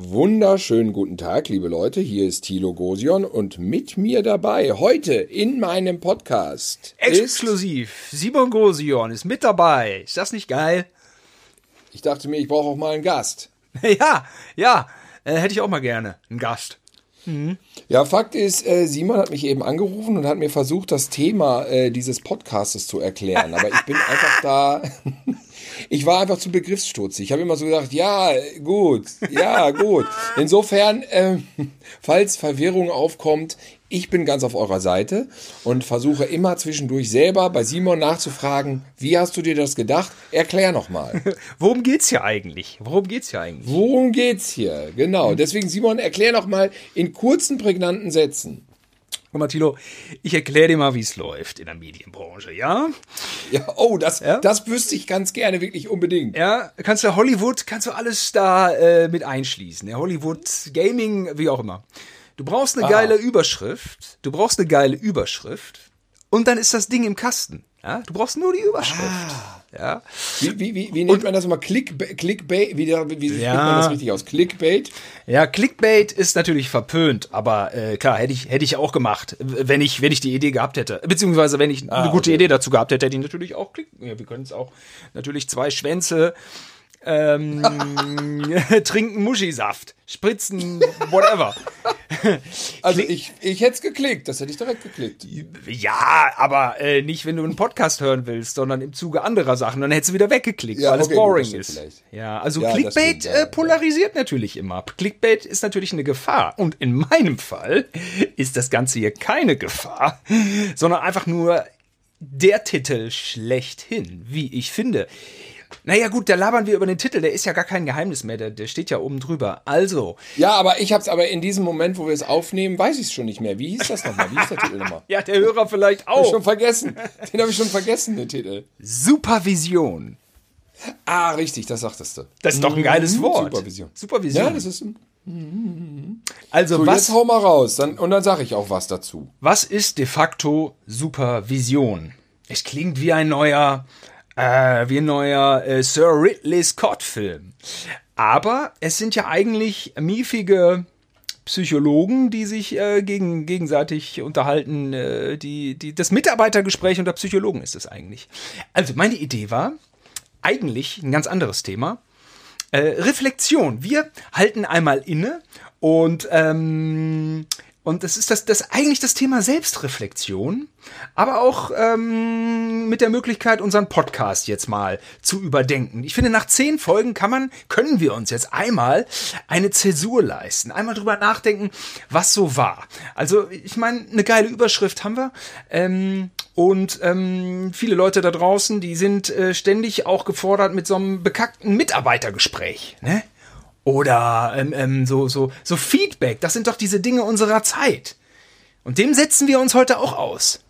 Wunderschönen guten Tag, liebe Leute. Hier ist Thilo Gosion und mit mir dabei heute in meinem Podcast. Exklusiv. Simon Gosion ist mit dabei. Ist das nicht geil? Ich dachte mir, ich brauche auch mal einen Gast. ja, ja. Äh, hätte ich auch mal gerne. Einen Gast. Mhm. Ja, Fakt ist, äh, Simon hat mich eben angerufen und hat mir versucht, das Thema äh, dieses Podcastes zu erklären. Aber ich bin einfach da. ich war einfach zu begriffsstutzig. Ich habe immer so gesagt, ja, gut, ja, gut. Insofern, äh, falls Verwirrung aufkommt, ich bin ganz auf eurer Seite und versuche immer zwischendurch selber bei Simon nachzufragen, wie hast du dir das gedacht? Erklär nochmal. Worum geht's hier eigentlich? Worum geht's hier eigentlich? Worum geht's hier? Genau. Deswegen, Simon, erklär nochmal in kurzen, prägnanten Sätzen. Guck mal, Thilo, ich erkläre dir mal, wie es läuft in der Medienbranche, ja? Ja, oh, das, ja? das wüsste ich ganz gerne, wirklich unbedingt. Ja, kannst du Hollywood, kannst du alles da äh, mit einschließen. Ja, Hollywood, Gaming, wie auch immer. Du brauchst eine ah. geile Überschrift, du brauchst eine geile Überschrift und dann ist das Ding im Kasten. Ja, du brauchst nur die Überschrift. Ah. Ja. Wie, wie, wie, wie nennt man das immer? Clickbait? Clickbait? Wie, wie, ja. man das richtig aus? Clickbait? Ja, Clickbait ist natürlich verpönt, aber äh, klar, hätte ich, hätte ich auch gemacht, wenn ich, wenn ich die Idee gehabt hätte. Beziehungsweise, wenn ich ah, eine gute okay. Idee dazu gehabt hätte, hätte ich natürlich auch Klick. Ja, wir können es auch natürlich zwei Schwänze ähm, trinken Muschisaft, spritzen, whatever. Also ich, ich hätte es geklickt, das hätte ich direkt geklickt. Ja, aber äh, nicht, wenn du einen Podcast hören willst, sondern im Zuge anderer Sachen. Dann hättest du wieder weggeklickt, ja, weil okay, es boring ist. Vielleicht. Ja, also ja, Clickbait stimmt, ja, äh, polarisiert natürlich immer. Clickbait ist natürlich eine Gefahr. Und in meinem Fall ist das Ganze hier keine Gefahr, sondern einfach nur der Titel schlechthin, wie ich finde. Naja, gut, da labern wir über den Titel, der ist ja gar kein Geheimnis mehr, der, der steht ja oben drüber. Also. Ja, aber ich hab's aber in diesem Moment, wo wir es aufnehmen, weiß ich es schon nicht mehr. Wie hieß das nochmal? Wie hieß der Titel nochmal? ja, der Hörer vielleicht auch. Hab ich schon vergessen. Den habe ich schon vergessen, den Titel. Supervision. Ah, richtig, das sagtest du. Das ist doch ein geiles mhm, Wort. Supervision. Supervision. Ja, das ist. Also so, was? Jetzt hau mal raus, dann, und dann sage ich auch was dazu. Was ist de facto Supervision? Es klingt wie ein neuer äh, wie ein neuer äh, Sir Ridley Scott-Film. Aber es sind ja eigentlich miefige Psychologen, die sich äh, gegen, gegenseitig unterhalten. Äh, die, die, das Mitarbeitergespräch unter Psychologen ist es eigentlich. Also meine Idee war eigentlich ein ganz anderes Thema. Äh, Reflexion. Wir halten einmal inne und ähm, und das ist das, das eigentlich das Thema Selbstreflexion, aber auch ähm, mit der Möglichkeit, unseren Podcast jetzt mal zu überdenken. Ich finde, nach zehn Folgen kann man, können wir uns jetzt einmal eine Zäsur leisten, einmal drüber nachdenken, was so war. Also, ich meine, eine geile Überschrift haben wir. Ähm, und ähm, viele Leute da draußen, die sind äh, ständig auch gefordert mit so einem bekackten Mitarbeitergespräch. Ne? Oder ähm, ähm, so, so, so Feedback, das sind doch diese Dinge unserer Zeit. Und dem setzen wir uns heute auch aus.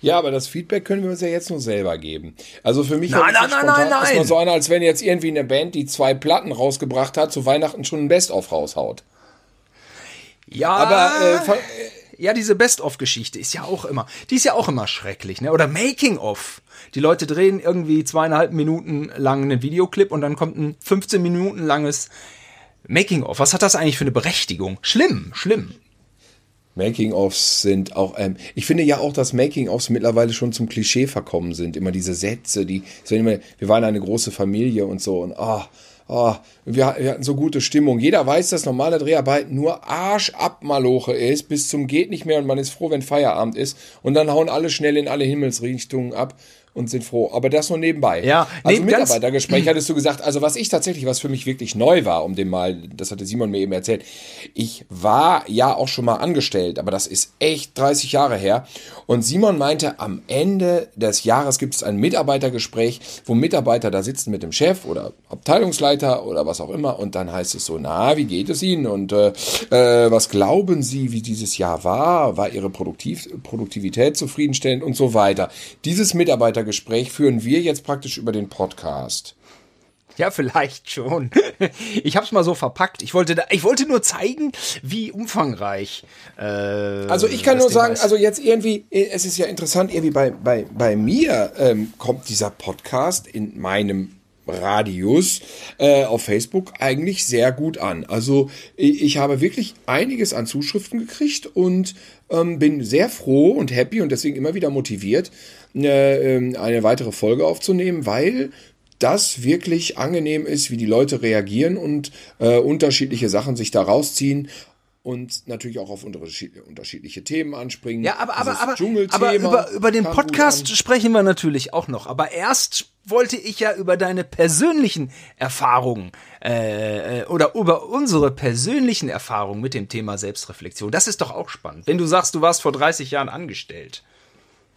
Ja, aber das Feedback können wir uns ja jetzt nur selber geben. Also für mich nein, nein, nein, nein, nein. ist so einer, als wenn jetzt irgendwie eine Band, die zwei Platten rausgebracht hat, zu Weihnachten schon ein Best-of raushaut. Ja, aber äh, ja, diese Best-of-Geschichte ist ja auch immer, die ist ja auch immer schrecklich, ne? Oder Making-of. Die Leute drehen irgendwie zweieinhalb Minuten lang einen Videoclip und dann kommt ein 15 Minuten langes Making-of. Was hat das eigentlich für eine Berechtigung? Schlimm, schlimm. Making-ofs sind auch, ähm, ich finde ja auch, dass Making-ofs mittlerweile schon zum Klischee verkommen sind. Immer diese Sätze, die, wir waren eine große Familie und so und ah, oh, wir, wir, hatten so gute Stimmung. Jeder weiß, dass normale Dreharbeit nur Arschabmaloche ist, bis zum geht nicht mehr und man ist froh, wenn Feierabend ist. Und dann hauen alle schnell in alle Himmelsrichtungen ab und sind froh. Aber das nur nebenbei. Ja, also Mitarbeitergespräch hattest du gesagt, also was ich tatsächlich, was für mich wirklich neu war, um dem mal, das hatte Simon mir eben erzählt, ich war ja auch schon mal angestellt, aber das ist echt 30 Jahre her. Und Simon meinte, am Ende des Jahres gibt es ein Mitarbeitergespräch, wo Mitarbeiter da sitzen mit dem Chef oder Abteilungsleiter oder was auch immer und dann heißt es so, na, wie geht es Ihnen und äh, äh, was glauben Sie, wie dieses Jahr war? War Ihre Produktiv Produktivität zufriedenstellend und so weiter. Dieses Mitarbeiter Gespräch führen wir jetzt praktisch über den Podcast. Ja, vielleicht schon. Ich habe es mal so verpackt. Ich wollte, da, ich wollte nur zeigen, wie umfangreich. Äh, also ich kann nur Thema sagen, ist. also jetzt irgendwie, es ist ja interessant, irgendwie bei bei bei mir ähm, kommt dieser Podcast in meinem Radius äh, auf Facebook eigentlich sehr gut an. Also ich, ich habe wirklich einiges an Zuschriften gekriegt und ähm, bin sehr froh und happy und deswegen immer wieder motiviert, äh, ähm, eine weitere Folge aufzunehmen, weil das wirklich angenehm ist, wie die Leute reagieren und äh, unterschiedliche Sachen sich da rausziehen und natürlich auch auf unterschiedliche Themen anspringen. Ja, aber, aber, aber, aber über, über den Podcast sprechen wir natürlich auch noch. Aber erst wollte ich ja über deine persönlichen Erfahrungen äh, äh, oder über unsere persönlichen Erfahrungen mit dem Thema Selbstreflexion. Das ist doch auch spannend. Wenn du sagst, du warst vor 30 Jahren angestellt.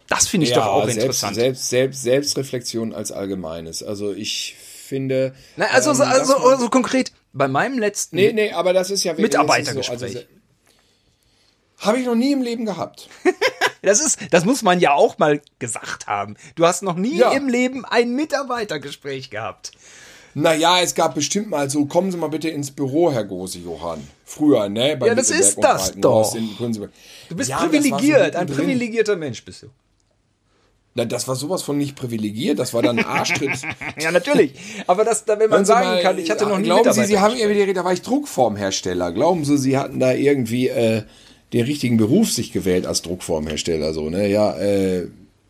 Das finde ich ja, doch auch selbst, interessant. Selbst, selbst, Selbstreflexion als Allgemeines. Also ich finde. Na, also, ähm, also, also, also konkret, bei meinem letzten nee, nee, aber das ist ja Mitarbeitergespräch. So, also, habe ich noch nie im Leben gehabt. das ist, das muss man ja auch mal gesagt haben. Du hast noch nie ja. im Leben ein Mitarbeitergespräch gehabt. Naja, es gab bestimmt mal so, kommen Sie mal bitte ins Büro, Herr Gose Johann. Früher, ne? ja, das ist das doch. du bist ja, privilegiert, so ein privilegierter Mensch bist du. Na, das war sowas von nicht privilegiert, das war dann ein Arschtritt. ja, natürlich. Aber das, da, wenn man sagen mal, kann, ich hatte noch nie Glauben Sie, Sie haben irgendwie, da war ich Druckformhersteller. Glauben Sie, Sie hatten da irgendwie äh, den richtigen Beruf sich gewählt als Druckformhersteller, so, ne? Ja, äh,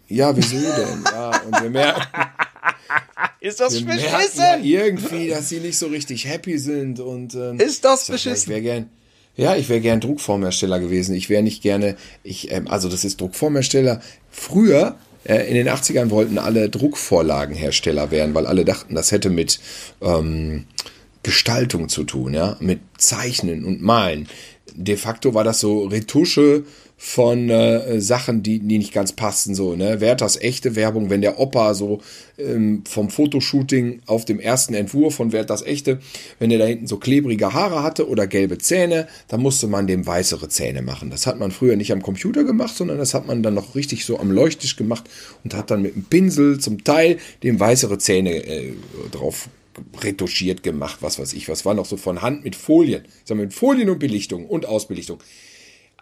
ja, wieso denn? Ja, und wir merken. Ist das beschissen? Ja, irgendwie, dass sie nicht so richtig happy sind und ähm, ist das beschissen? Ich wäre gern, ja, ich wäre gern Druckformhersteller gewesen. Ich wäre nicht gerne, ich, ähm, also das ist Druckformhersteller. Früher äh, in den 80ern wollten alle Druckvorlagenhersteller werden, weil alle dachten, das hätte mit ähm, Gestaltung zu tun, ja, mit Zeichnen und Malen. De facto war das so Retusche von äh, Sachen, die, die nicht ganz passten. So, ne? Werthers echte Werbung, wenn der Opa so ähm, vom Fotoshooting auf dem ersten Entwurf von Werthers echte, wenn er da hinten so klebrige Haare hatte oder gelbe Zähne, dann musste man dem weißere Zähne machen. Das hat man früher nicht am Computer gemacht, sondern das hat man dann noch richtig so am Leuchttisch gemacht und hat dann mit einem Pinsel zum Teil dem weißere Zähne äh, drauf retuschiert gemacht, was weiß ich, was war noch so von Hand mit Folien, mal mit Folien und Belichtung und Ausbelichtung.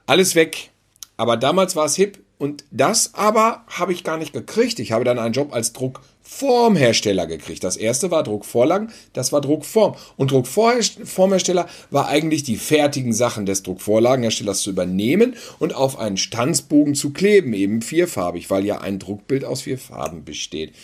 Alles weg, aber damals war es hip und das aber habe ich gar nicht gekriegt. Ich habe dann einen Job als Druckformhersteller gekriegt. Das erste war Druckvorlagen, das war Druckform. Und Druckformhersteller war eigentlich die fertigen Sachen des Druckvorlagenherstellers zu übernehmen und auf einen Stanzbogen zu kleben, eben vierfarbig, weil ja ein Druckbild aus vier Farben besteht.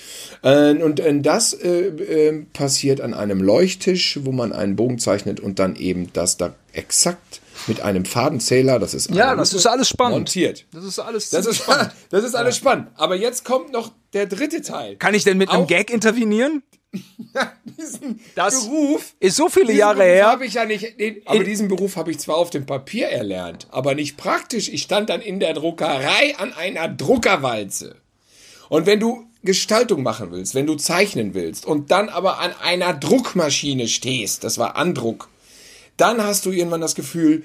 Und das äh, äh, passiert an einem Leuchttisch, wo man einen Bogen zeichnet und dann eben das da exakt mit einem Fadenzähler, das ist ja, das ist alles spannend. Montiert. Das ist alles das ist spannend. Das ist alles spannend. Aber jetzt kommt noch der dritte Teil. Kann ich denn mit Auch einem Gag intervenieren? diesen das Beruf ist so viele Jahre Beruf her. Habe ich ja nicht. Den, aber diesen Beruf habe ich zwar auf dem Papier erlernt, aber nicht praktisch. Ich stand dann in der Druckerei an einer Druckerwalze. Und wenn du Gestaltung machen willst, wenn du zeichnen willst und dann aber an einer Druckmaschine stehst, das war Andruck, dann hast du irgendwann das Gefühl,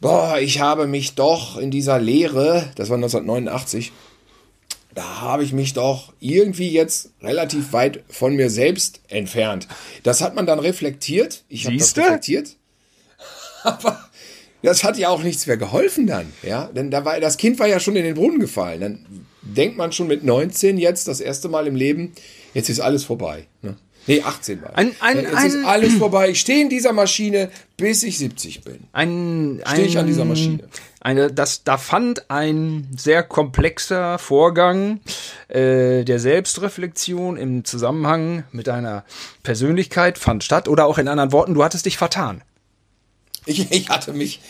boah, ich habe mich doch in dieser Lehre, das war 1989, da habe ich mich doch irgendwie jetzt relativ weit von mir selbst entfernt. Das hat man dann reflektiert. Ich habe das reflektiert. Aber das hat ja auch nichts mehr geholfen dann, ja, denn da war das Kind war ja schon in den Brunnen gefallen. Dann denkt man schon mit 19 jetzt das erste Mal im Leben, jetzt ist alles vorbei. Ne? Nee, 18 war. Ein, ein, Jetzt ein, ist alles vorbei. Ich stehe in dieser Maschine, bis ich 70 bin. Ein, stehe ich an dieser Maschine. Eine, das, da fand ein sehr komplexer Vorgang äh, der Selbstreflexion im Zusammenhang mit deiner Persönlichkeit fand statt. Oder auch in anderen Worten, du hattest dich vertan. Ich, ich hatte mich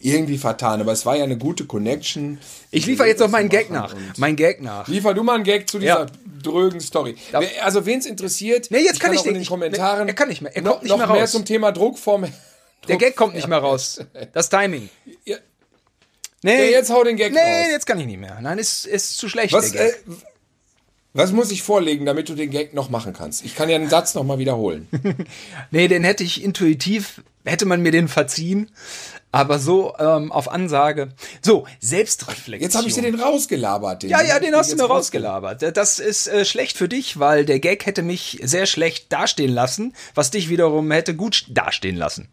irgendwie vertan, aber es war ja eine gute Connection. Ich liefere jetzt noch meinen Gag nach. Mein Gag nach. Liefer du mal einen Gag zu dieser ja. drögen Story. Also wen es interessiert, nee, jetzt kann ich, ich den, in den Kommentaren. Nee, er kann nicht mehr. Er kommt nicht noch mehr, mehr zum Thema Druckform. Druck der Gag kommt nicht mehr raus. Das Timing. Ja. Nee, ja, jetzt hau den Gag nee, raus. Nee, jetzt kann ich nicht mehr. Nein, ist, ist zu schlecht. Was, äh, was muss ich vorlegen, damit du den Gag noch machen kannst? Ich kann ja einen Satz noch mal wiederholen. nee, den hätte ich intuitiv, hätte man mir den verziehen. Aber so ähm, auf Ansage. So, Selbstreflexion. Jetzt habe ich dir den rausgelabert. Den ja, ja, den hast du mir rausgelabert. Das ist äh, schlecht für dich, weil der Gag hätte mich sehr schlecht dastehen lassen, was dich wiederum hätte gut dastehen lassen.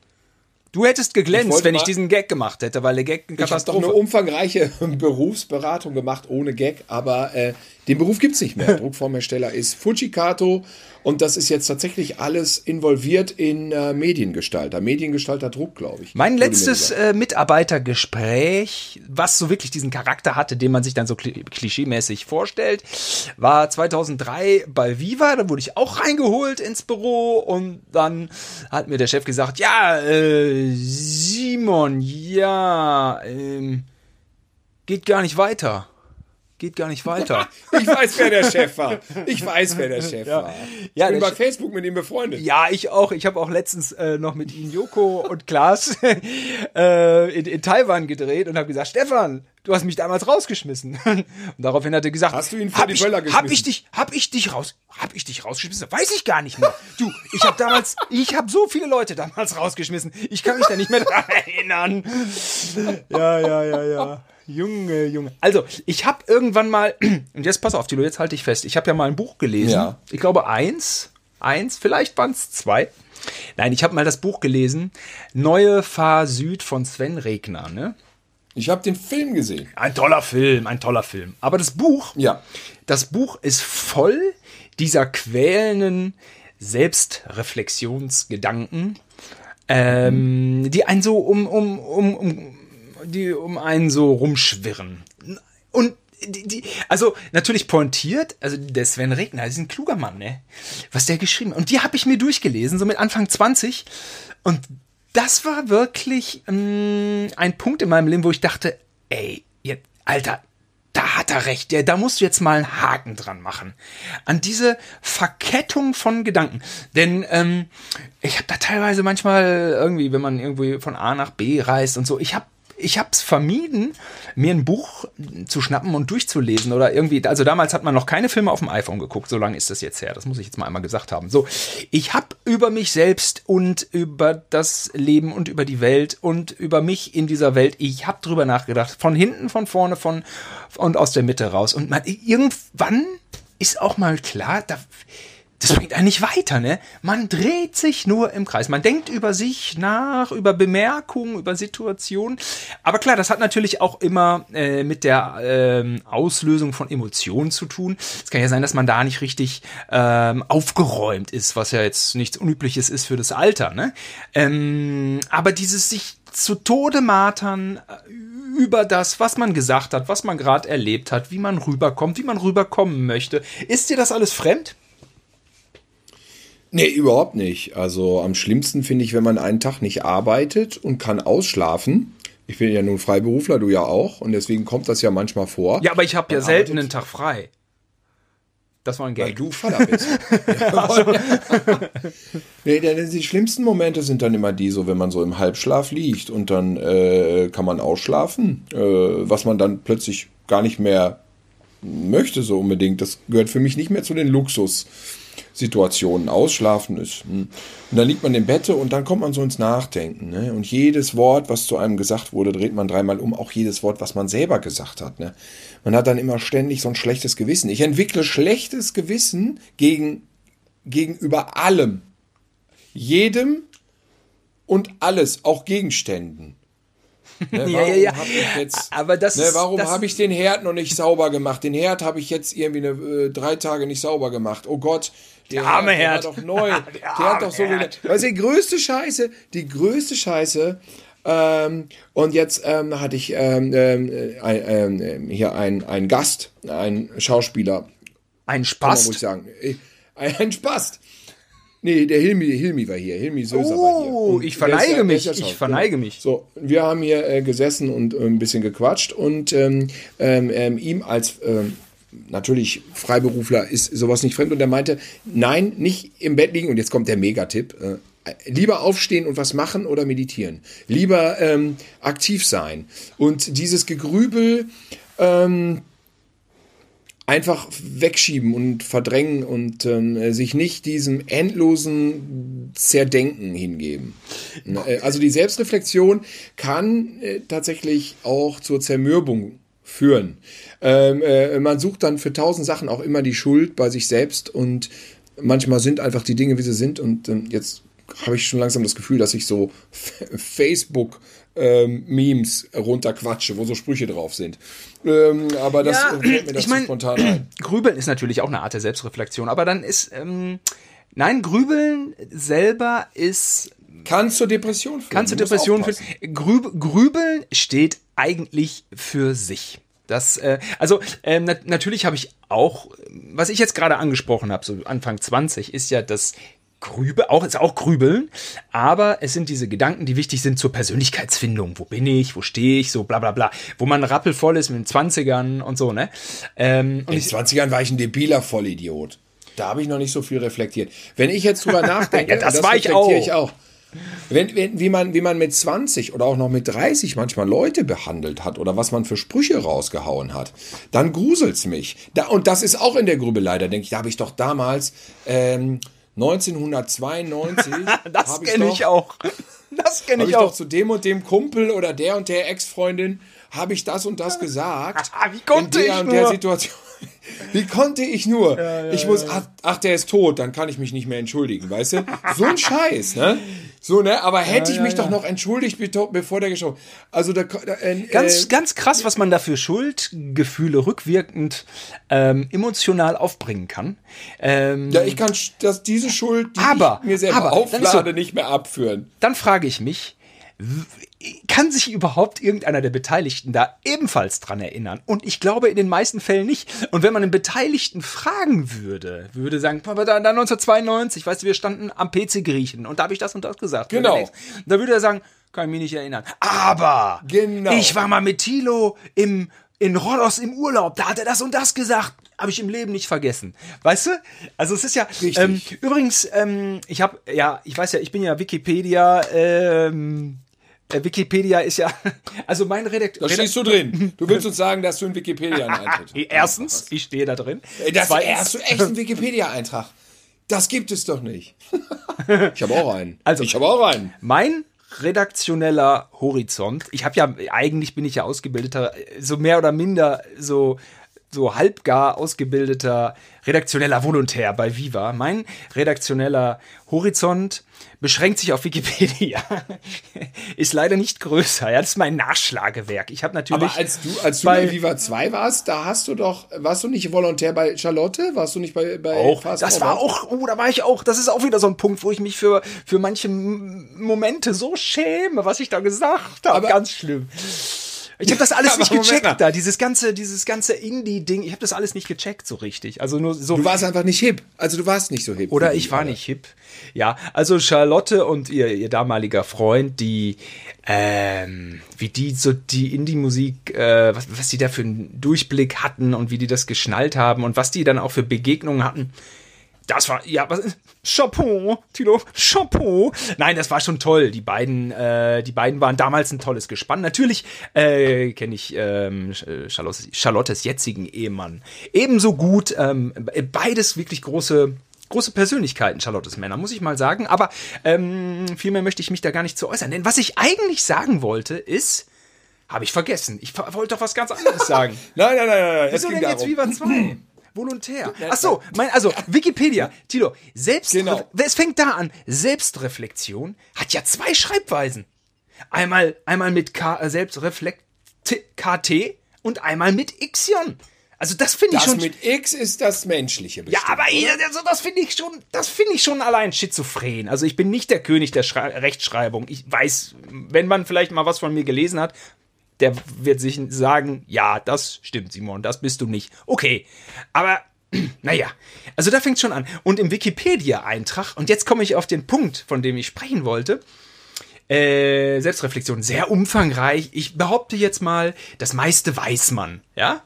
Du hättest geglänzt, ich wenn ich diesen Gag gemacht hätte, weil der Gag eine Katastrophe. Ich habe doch eine umfangreiche Berufsberatung gemacht ohne Gag, aber äh, den Beruf gibt's nicht mehr. Druckformhersteller ist Fujikato Und das ist jetzt tatsächlich alles involviert in äh, Mediengestalter. Mediengestalter Druck, glaube ich. Mein letztes äh, Mitarbeitergespräch, was so wirklich diesen Charakter hatte, den man sich dann so klischeemäßig vorstellt, war 2003 bei Viva. Da wurde ich auch reingeholt ins Büro und dann hat mir der Chef gesagt, ja, äh, Simon, ja, ähm, geht gar nicht weiter geht gar nicht weiter. ich weiß, wer der Chef war. Ich weiß, wer der Chef ja. war. Ich ja, bin bei Facebook mit ihm befreundet. Ja, ich auch. Ich habe auch letztens äh, noch mit ihm Joko und Klaas äh, in, in Taiwan gedreht und habe gesagt, Stefan, du hast mich damals rausgeschmissen. Und daraufhin hat er gesagt, hast du ihn vor die Böller geschmissen? Hab ich dich, hab ich dich raus, hab ich dich rausgeschmissen? Weiß ich gar nicht mehr. Du, ich habe damals, ich habe so viele Leute damals rausgeschmissen. Ich kann mich da nicht mehr dran erinnern. Ja, ja, ja, ja. Junge, Junge. Also, ich habe irgendwann mal, und jetzt pass auf, Tilo, jetzt halte ich fest. Ich habe ja mal ein Buch gelesen. Ja. Ich glaube eins, eins, vielleicht waren es zwei. Nein, ich habe mal das Buch gelesen. Neue Fahr Süd von Sven Regner, ne? Ich habe den Film gesehen. Ein toller Film, ein toller Film. Aber das Buch, ja. das Buch ist voll dieser quälenden Selbstreflexionsgedanken, ähm, die einen so um, um, um, um die um einen so rumschwirren. Und die, die, also natürlich pointiert, also der Sven Regner ist ein kluger Mann, ne? Was der geschrieben hat. Und die habe ich mir durchgelesen, so mit Anfang 20. Und das war wirklich ähm, ein Punkt in meinem Leben, wo ich dachte, ey, jetzt, Alter, da hat er recht, ja, da musst du jetzt mal einen Haken dran machen. An diese Verkettung von Gedanken. Denn ähm, ich habe da teilweise manchmal irgendwie, wenn man irgendwie von A nach B reist und so, ich habe ich habe es vermieden, mir ein Buch zu schnappen und durchzulesen oder irgendwie. Also damals hat man noch keine Filme auf dem iPhone geguckt. So lange ist das jetzt her. Das muss ich jetzt mal einmal gesagt haben. So, ich habe über mich selbst und über das Leben und über die Welt und über mich in dieser Welt. Ich habe drüber nachgedacht. Von hinten, von vorne, von und aus der Mitte raus. Und man irgendwann ist auch mal klar, da das bringt einen nicht weiter, ne? Man dreht sich nur im Kreis. Man denkt über sich nach, über Bemerkungen, über Situationen. Aber klar, das hat natürlich auch immer äh, mit der ähm, Auslösung von Emotionen zu tun. Es kann ja sein, dass man da nicht richtig ähm, aufgeräumt ist, was ja jetzt nichts Unübliches ist für das Alter, ne? Ähm, aber dieses sich zu Tode martern äh, über das, was man gesagt hat, was man gerade erlebt hat, wie man rüberkommt, wie man rüberkommen möchte. Ist dir das alles fremd? Nee, überhaupt nicht. Also am schlimmsten finde ich, wenn man einen Tag nicht arbeitet und kann ausschlafen. Ich bin ja nun Freiberufler, du ja auch. Und deswegen kommt das ja manchmal vor. Ja, aber ich habe ja selten einen Tag frei. Das war ein Gag. Weil du Vater bist. nee, die schlimmsten Momente sind dann immer die, so wenn man so im Halbschlaf liegt und dann äh, kann man ausschlafen, äh, was man dann plötzlich gar nicht mehr möchte so unbedingt. Das gehört für mich nicht mehr zu den Luxus. Situationen. Ausschlafen ist. Hm. Und dann liegt man im Bett und dann kommt man so ins Nachdenken. Ne? Und jedes Wort, was zu einem gesagt wurde, dreht man dreimal um. Auch jedes Wort, was man selber gesagt hat. Ne? Man hat dann immer ständig so ein schlechtes Gewissen. Ich entwickle schlechtes Gewissen gegen, gegenüber allem. Jedem und alles, auch Gegenständen. Ne, ja, ja, ja. Jetzt, Aber das ne, warum habe ich den Herd noch nicht sauber gemacht? Den Herd habe ich jetzt irgendwie eine, äh, drei Tage nicht sauber gemacht. Oh Gott, der, der arme Herd. Der war doch neu. der, der hat doch so Herd. Also die größte Scheiße, die größte Scheiße. Ähm, und jetzt ähm, hatte ich ähm, äh, äh, hier einen Gast, einen Schauspieler. Ein? Muss ich sagen. Ein, ein Spast. Nee, der Hilmi, Hilmi war hier. Hilmi Söser oh, war hier. Oh, ich verneige mich. Ich verneige mich. So, wir haben hier äh, gesessen und äh, ein bisschen gequatscht und ähm, ähm, ähm, ihm als ähm, natürlich Freiberufler ist sowas nicht fremd und er meinte, nein, nicht im Bett liegen und jetzt kommt der Megatipp. Äh, lieber aufstehen und was machen oder meditieren. Lieber ähm, aktiv sein. Und dieses Gegrübel, ähm, einfach wegschieben und verdrängen und ähm, sich nicht diesem endlosen Zerdenken hingeben. Äh, also die Selbstreflexion kann äh, tatsächlich auch zur Zermürbung führen. Ähm, äh, man sucht dann für tausend Sachen auch immer die Schuld bei sich selbst und manchmal sind einfach die Dinge, wie sie sind und ähm, jetzt habe ich schon langsam das Gefühl, dass ich so Facebook ähm, Memes runterquatsche, wo so Sprüche drauf sind. Ähm, aber das ja, fällt mir das ich mein, spontan ein. Grübeln ist natürlich auch eine Art der Selbstreflexion, aber dann ist ähm, Nein, Grübeln selber ist Kann zur Depression führen. Musst Depressionen aufpassen. führen? Grüb, Grübeln steht eigentlich für sich. Das, äh, also ähm, nat natürlich habe ich auch, was ich jetzt gerade angesprochen habe, so Anfang 20, ist ja das Grübel, auch ist auch Grübeln, aber es sind diese Gedanken, die wichtig sind zur Persönlichkeitsfindung. Wo bin ich, wo stehe ich, so bla bla bla. Wo man rappelvoll ist mit den 20ern und so, ne? Ähm, und In den ich, 20ern war ich ein debiler Vollidiot. Da habe ich noch nicht so viel reflektiert. Wenn ich jetzt drüber nachdenke, Ja, das und war ich auch. ich auch. Wenn, wenn, wie, man, wie man mit 20 oder auch noch mit 30 manchmal Leute behandelt hat oder was man für Sprüche rausgehauen hat, dann gruselt's mich. Da, und das ist auch in der Grübelei. Da denke ich, da habe ich doch damals ähm, 1992. das kenne ich doch- auch. Das kenne ich ich doch auch. zu dem und dem Kumpel oder der und der Ex-Freundin habe ich das und das gesagt. Wie konnte in der ich und der nur? Situation. Wie konnte ich nur? ich muss, ach, ach, der ist tot, dann kann ich mich nicht mehr entschuldigen, weißt du? So ein Scheiß, ne? So, ne? Aber hätte ich mich doch noch entschuldigt, bevor der geschaut. Also da, da äh, Ganz, äh, ganz krass, was man da für Schuldgefühle rückwirkend ähm, emotional aufbringen kann. Ähm, ja, ich kann sch- das, diese Schuld, die Aber- ich mir selber aber, auflade, so- nicht mehr abführen. dann frage ich mich, kann sich überhaupt irgendeiner der Beteiligten da ebenfalls dran erinnern? Und ich glaube in den meisten Fällen nicht. Und wenn man den Beteiligten fragen würde, würde sagen, Papa, da, da 1992, weißt du, wir standen am PC Griechen und da habe ich das und das gesagt. Genau. Da würde er sagen, kann ich mich nicht erinnern. Aber Genau. ich war mal mit Thilo im in Rhodos im Urlaub, da hat er das und das gesagt. Habe ich im Leben nicht vergessen. Weißt du? Also es ist ja. Ähm, übrigens, ähm, ich habe, ja, ich weiß ja, ich bin ja Wikipedia, ähm, äh, Wikipedia ist ja, also mein Redakteur. Da stehst du drin. Du willst uns sagen, dass du in Wikipedia einen Eintritt Erstens, ich stehe da drin. Das Zweitens- hast du echt einen Wikipedia-Eintrag. Das gibt es doch nicht. Ich habe auch einen. Also- ich habe auch einen. Mein redaktioneller Horizont. Ich habe ja eigentlich bin ich ja ausgebildeter, so mehr oder minder so so halbgar ausgebildeter redaktioneller Volontär bei Viva. Mein redaktioneller Horizont beschränkt sich auf Wikipedia. Ist leider nicht größer. Ja, das ist mein Nachschlagewerk. Ich habe natürlich Aber als du, als du bei- bei Viva 2 warst, da hast du doch, warst du nicht Volontär bei Charlotte? Warst du nicht bei, bei auch. Fast Das war auch, oh, da war ich auch. Das ist auch wieder so ein Punkt, wo ich mich für, für manche Momente so schäme, was ich da gesagt habe. Ganz schlimm. Ich habe das alles nicht gecheckt da, dieses ganze, dieses ganze Indie-Ding. Ich habe das alles nicht gecheckt so richtig. Also nur so. Du warst einfach nicht hip. Also du warst nicht so hip. Oder ich war alle. nicht hip. Ja, also Charlotte und ihr, ihr damaliger Freund, die, ähm, wie die so die Indie-Musik, äh, was, was die da für einen Durchblick hatten und wie die das geschnallt haben und was die dann auch für Begegnungen hatten. Das war, ja, was, Chapeau, Tilo, Chapeau. Nein, das war schon toll. Die beiden, äh, die beiden waren damals ein tolles Gespann. Natürlich äh, kenne ich ähm, Charlottes, Charlottes jetzigen Ehemann ebenso gut. Ähm, beides wirklich große, große Persönlichkeiten, Charlottes Männer, muss ich mal sagen. Aber ähm, viel mehr möchte ich mich da gar nicht zu äußern. Denn was ich eigentlich sagen wollte, ist, habe ich vergessen. Ich wollte doch was ganz anderes sagen. Nein, nein, nein, nein. nein. Es Wieso denn jetzt. Viva 2? Volontär. Ach so, mein, also Wikipedia, Tilo, selbst Genau. es fängt da an. Selbstreflexion hat ja zwei Schreibweisen. Einmal einmal mit K äh, Selbstreflekt KT und einmal mit Ixion. Also das finde ich Das schon mit X ist das Menschliche. ja, bestimmt, aber oder? ich- also das finde ich schon, das finde ich schon allein schizophren. Also ich bin nicht der König der Schrei Rechtschreibung. Ich weiß, wenn man vielleicht mal was von mir gelesen hat, der wird sich sagen, ja, das stimmt, Simon, das bist du nicht. Okay, aber naja, also da fängt schon an. Und im Wikipedia-Eintrag, und jetzt komme ich auf den Punkt, von dem ich sprechen wollte, äh, Selbstreflexion sehr umfangreich. Ich behaupte jetzt mal, das meiste weiß man, ja.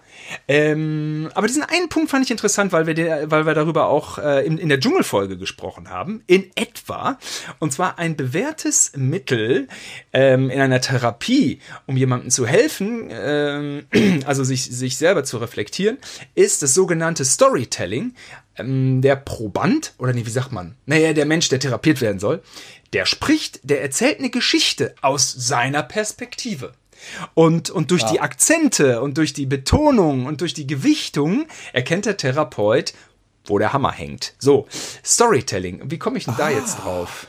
Ähm, aber diesen einen Punkt fand ich interessant, weil wir, der, weil wir darüber auch äh, in, in der Dschungelfolge gesprochen haben. In etwa. Und zwar ein bewährtes Mittel ähm, in einer Therapie, um jemandem zu helfen, ähm, also sich, sich selber zu reflektieren, ist das sogenannte Storytelling. Ähm, der Proband, oder nee, wie sagt man? Naja, der Mensch, der therapiert werden soll, der spricht, der erzählt eine Geschichte aus seiner Perspektive. Und, und durch die Akzente und durch die Betonung und durch die Gewichtung erkennt der Therapeut, wo der Hammer hängt. So, Storytelling. Wie komme ich denn da jetzt drauf?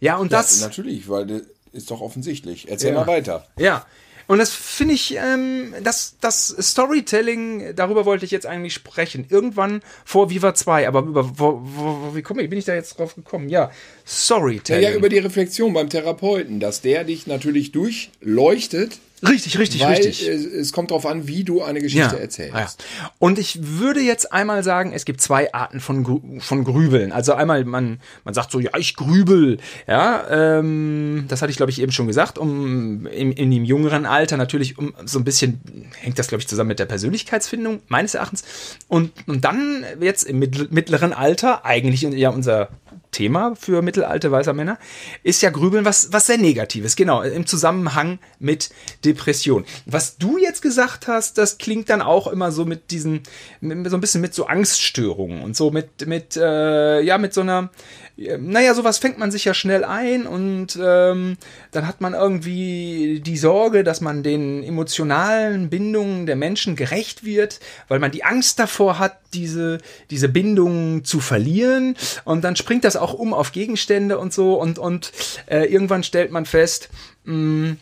Ja, und Ja, das. natürlich, weil das ist doch offensichtlich. Erzähl Ja. mal weiter. Ja. Und das finde ich, ähm, das, das Storytelling, darüber wollte ich jetzt eigentlich sprechen. Irgendwann vor Viva 2, aber über, wo, wo, wie, komm, bin ich da jetzt drauf gekommen? Ja, Storytelling. Ja, ja, über die Reflexion beim Therapeuten, dass der dich natürlich durchleuchtet Richtig, richtig, Weil richtig. Es, kommt darauf an, wie du eine Geschichte ja, erzählst. Ja. Und ich würde jetzt einmal sagen, es gibt zwei Arten von, von Grübeln. Also einmal, man, man sagt so, ja, ich grübel. Ja, ähm, das hatte ich, glaube ich, eben schon gesagt. Um in, in dem jüngeren Alter natürlich um so ein bisschen, hängt das, glaube ich, zusammen mit der Persönlichkeitsfindung, meines Erachtens. Und, und dann jetzt im mittleren Alter, eigentlich ja unser Thema für mittelalte weißer Männer, ist ja Grübeln was, was sehr Negatives, genau, im Zusammenhang mit Depression. Was du jetzt gesagt hast, das klingt dann auch immer so mit diesen, so ein bisschen mit so Angststörungen und so mit, mit, äh, ja, mit so einer, naja, sowas fängt man sich ja schnell ein und ähm, dann hat man irgendwie die Sorge, dass man den emotionalen Bindungen der Menschen gerecht wird, weil man die Angst davor hat, diese, diese Bindungen zu verlieren. Und dann springt das auch um auf Gegenstände und so und, und äh, irgendwann stellt man fest, mh, mm,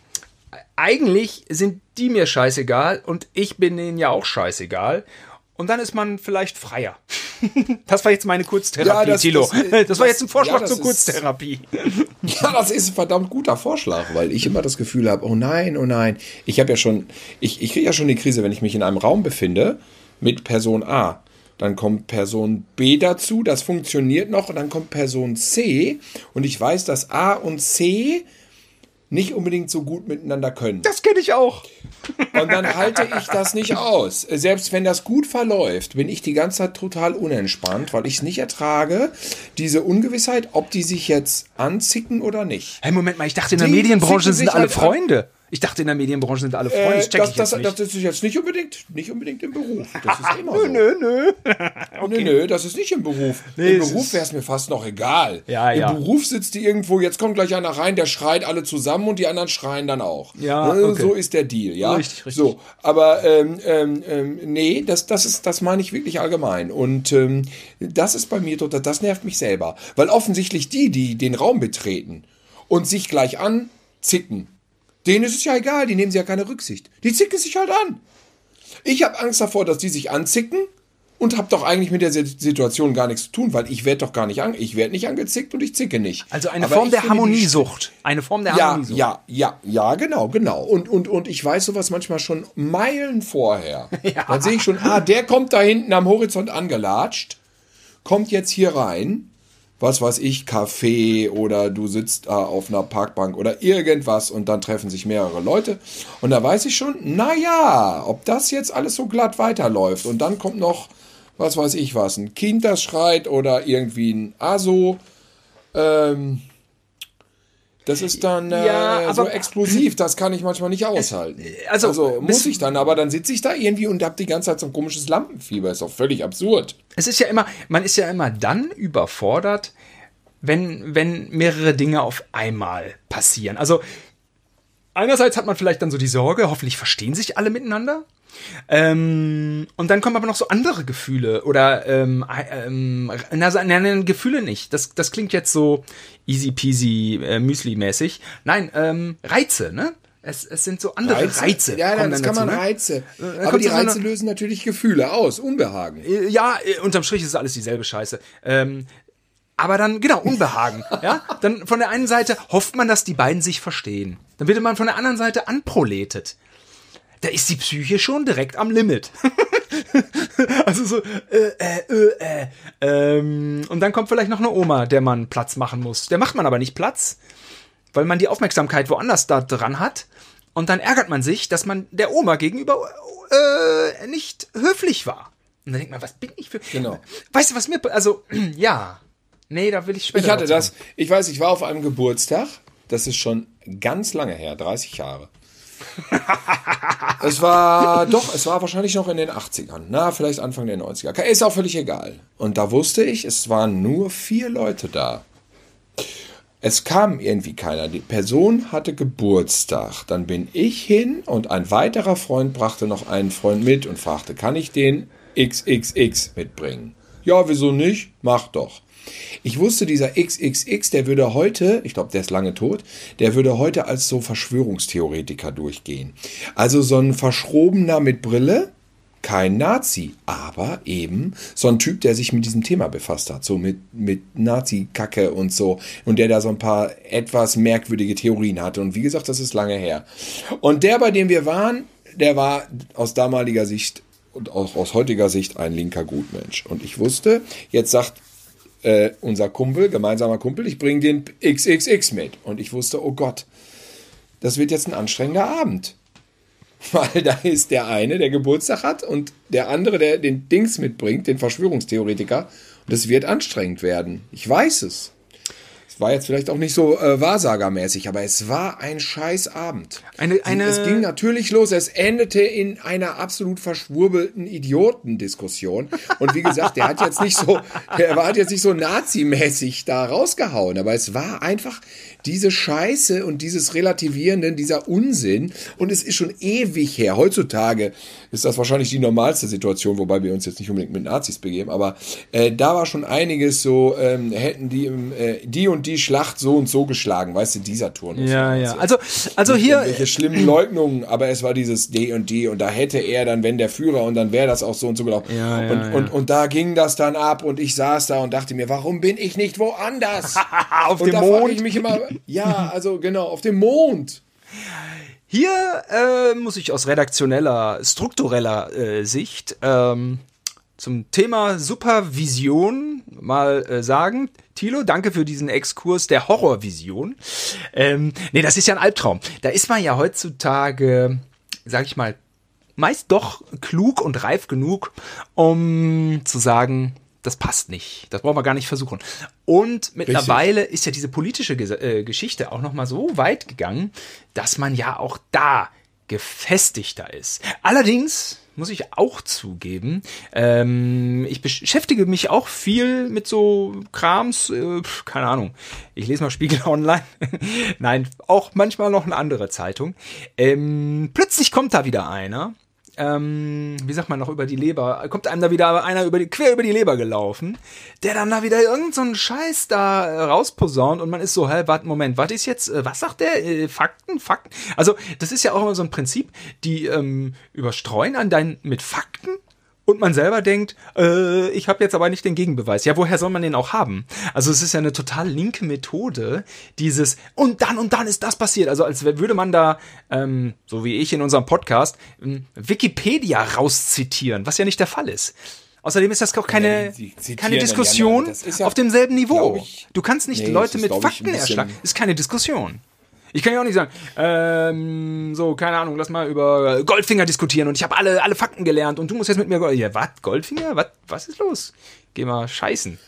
eigentlich sind die mir scheißegal und ich bin denen ja auch scheißegal und dann ist man vielleicht freier. das war jetzt meine Kurztherapie, ja, das, Tilo. Das, das, war jetzt ein Vorschlag ja, zur Kurztherapie. ja, das ist ein verdammt guter Vorschlag, weil ich immer das Gefühl habe, oh nein, oh nein. Ich habe ja schon, ich, ich kriege ja schon die Krise, wenn ich mich in einem Raum befinde mit Person A. Dann kommt Person B dazu, das funktioniert noch, und dann kommt Person C und ich weiß, dass A und C nicht unbedingt so gut miteinander können. Das kenne ich auch. Und dann halte ich das nicht aus. Selbst wenn das gut verläuft, bin ich die ganze Zeit total unentspannt, weil ich es nicht ertrage, diese Ungewissheit, ob die sich jetzt anzicken oder nicht. Hey, Moment mal, ich dachte, in der die Medienbranche sind alle halt Freunde. Ich dachte, in der Medienbranche sind alle Freunde. Das check das, ich jetzt das, nicht. das ist jetzt nicht unbedingt, nicht unbedingt im Beruf. Das ist immer so. nö, nö. okay. Nö, nö, das ist nicht im Beruf. Nee, Im Beruf wäre es mir fast noch egal. Ja, Im ja. Beruf sitzt die irgendwo, jetzt kommt gleich einer rein, der schreit alle zusammen und die anderen schreien dann auch. Ja, ne, okay. So ist der Deal, ja. Richtig, richtig. So, aber ähm, ähm, ähm, nee, das, das, ist, das meine ich wirklich allgemein. Und ähm, das ist bei mir, das nervt mich selber. Weil offensichtlich die, die den Raum betreten und sich gleich anzicken, Denen ist es ja egal, die nehmen sie ja keine Rücksicht. Die zicken sich halt an. Ich habe Angst davor, dass die sich anzicken und habe doch eigentlich mit der Situation gar nichts zu tun, weil ich werde doch gar nicht an, ich werde nicht angezickt und ich zicke nicht. Also eine Aber Form der Harmoniesucht. Eine Form der ja, Harmoniesucht. Ja, ja, ja, genau, genau. Und, und, und ich weiß sowas manchmal schon Meilen vorher. Ja. Dann sehe ich schon, ah, der kommt da hinten am Horizont angelatscht, kommt jetzt hier rein was weiß ich, Café oder du sitzt da auf einer Parkbank oder irgendwas und dann treffen sich mehrere Leute. Und da weiß ich schon, naja, ob das jetzt alles so glatt weiterläuft. Und dann kommt noch, was weiß ich was, ein Kind, das schreit oder irgendwie ein Aso. Ähm, das ist dann äh, ja, so explosiv, das kann ich manchmal nicht aushalten. Also, also muss ich dann, aber dann sitze ich da irgendwie und habe die ganze Zeit so ein komisches Lampenfieber. Ist doch völlig absurd. Es ist ja immer, man ist ja immer dann überfordert, wenn, wenn mehrere Dinge auf einmal passieren. Also einerseits hat man vielleicht dann so die Sorge, hoffentlich verstehen sich alle miteinander. Ähm, und dann kommen aber noch so andere Gefühle oder ähm, ähm, na, na, Gefühle nicht. Das, das klingt jetzt so easy peasy äh, Müsli-mäßig. Nein, ähm, Reize, ne? Es, es sind so andere Reize. Reize ja, das kann dazu, man ne? Reize. Äh, aber die Reize so lösen natürlich Gefühle aus, Unbehagen. Äh, ja, äh, unterm Strich ist alles dieselbe Scheiße. Ähm, aber dann, genau, Unbehagen. ja? Dann von der einen Seite hofft man, dass die beiden sich verstehen. Dann wird man von der anderen Seite anproletet da ist die Psyche schon direkt am Limit. also so, äh, äh, äh, äh. Ähm, und dann kommt vielleicht noch eine Oma, der man Platz machen muss. Der macht man aber nicht Platz, weil man die Aufmerksamkeit woanders da dran hat. Und dann ärgert man sich, dass man der Oma gegenüber äh, nicht höflich war. Und dann denkt man, was bin ich für. Genau. Weißt du, was mir. Also, ja. Nee, da will ich später. Ich hatte das. Ich weiß, ich war auf einem Geburtstag. Das ist schon ganz lange her, 30 Jahre es war doch, es war wahrscheinlich noch in den 80ern. Na, vielleicht Anfang der 90er. Ist auch völlig egal. Und da wusste ich, es waren nur vier Leute da. Es kam irgendwie keiner. Die Person hatte Geburtstag. Dann bin ich hin und ein weiterer Freund brachte noch einen Freund mit und fragte, kann ich den XXX mitbringen? Ja, wieso nicht? Mach doch. Ich wusste, dieser XXX, der würde heute, ich glaube, der ist lange tot, der würde heute als so Verschwörungstheoretiker durchgehen. Also so ein Verschrobener mit Brille, kein Nazi, aber eben so ein Typ, der sich mit diesem Thema befasst hat, so mit, mit Nazi-Kacke und so, und der da so ein paar etwas merkwürdige Theorien hatte. Und wie gesagt, das ist lange her. Und der, bei dem wir waren, der war aus damaliger Sicht und auch aus heutiger Sicht ein linker Gutmensch. Und ich wusste, jetzt sagt äh, unser Kumpel, gemeinsamer Kumpel, ich bringe den XXX mit. Und ich wusste, oh Gott, das wird jetzt ein anstrengender Abend. Weil da ist der eine, der Geburtstag hat und der andere, der den Dings mitbringt, den Verschwörungstheoretiker. Und es wird anstrengend werden. Ich weiß es. War jetzt vielleicht auch nicht so äh, Wahrsagermäßig, aber es war ein scheiß Abend. Eine, eine es ging natürlich los. Es endete in einer absolut verschwurbelten Idiotendiskussion. Und wie gesagt, der hat jetzt nicht so, der hat jetzt nicht so nazimäßig da rausgehauen, aber es war einfach diese Scheiße und dieses Relativierenden, dieser Unsinn. Und es ist schon ewig her. Heutzutage ist das wahrscheinlich die normalste Situation, wobei wir uns jetzt nicht unbedingt mit Nazis begeben, aber äh, da war schon einiges so, ähm, hätten die äh, die und die Schlacht so und so geschlagen, weißt du, dieser Turnus. Ja, ja. Also, also hier. Welche schlimmen Leugnungen, aber es war dieses D und D und da hätte er dann, wenn der Führer und dann wäre das auch so und so gelaufen. Ja, ja, und, ja. und, und da ging das dann ab und ich saß da und dachte mir, warum bin ich nicht woanders? Auf und dem da Mond. Ich mich immer, ja, also genau, auf dem Mond. Hier äh, muss ich aus redaktioneller, struktureller äh, Sicht ähm, zum Thema Supervision mal äh, sagen. Thilo, danke für diesen Exkurs der Horrorvision. Ähm, nee, das ist ja ein Albtraum. Da ist man ja heutzutage, sag ich mal, meist doch klug und reif genug, um zu sagen, das passt nicht. Das brauchen wir gar nicht versuchen. Und mittlerweile ist ja diese politische äh, Geschichte auch noch mal so weit gegangen, dass man ja auch da gefestigter ist. Allerdings muss ich auch zugeben, ähm, ich beschäftige mich auch viel mit so Krams, äh, keine Ahnung. Ich lese mal Spiegel Online. Nein, auch manchmal noch eine andere Zeitung. Ähm, plötzlich kommt da wieder einer ähm, wie sagt man noch, über die Leber, kommt einem da wieder einer über die, quer über die Leber gelaufen, der dann da wieder irgend so Scheiß da äh, rausposaunt und man ist so, hä, warte, Moment, was ist jetzt, äh, was sagt der? Äh, Fakten, Fakten? Also, das ist ja auch immer so ein Prinzip, die ähm, überstreuen an deinen mit Fakten und man selber denkt, äh, ich habe jetzt aber nicht den Gegenbeweis. Ja, woher soll man den auch haben? Also es ist ja eine total linke Methode, dieses und dann und dann ist das passiert. Also als würde man da, ähm, so wie ich in unserem Podcast, ähm, Wikipedia rauszitieren, was ja nicht der Fall ist. Außerdem ist das auch keine, zitieren keine ja, Diskussion ist ja, auf demselben Niveau. ich- Du kannst nicht Nee, Leute mit Fakten erschlagen. Ist keine Diskussion. Ich kann ja auch nicht sagen, ähm, so, keine Ahnung, lass mal über Goldfinger diskutieren und ich habe alle, alle Fakten gelernt und du musst jetzt mit mir. Ja, was? Goldfinger? Was, was ist los? Geh mal scheißen.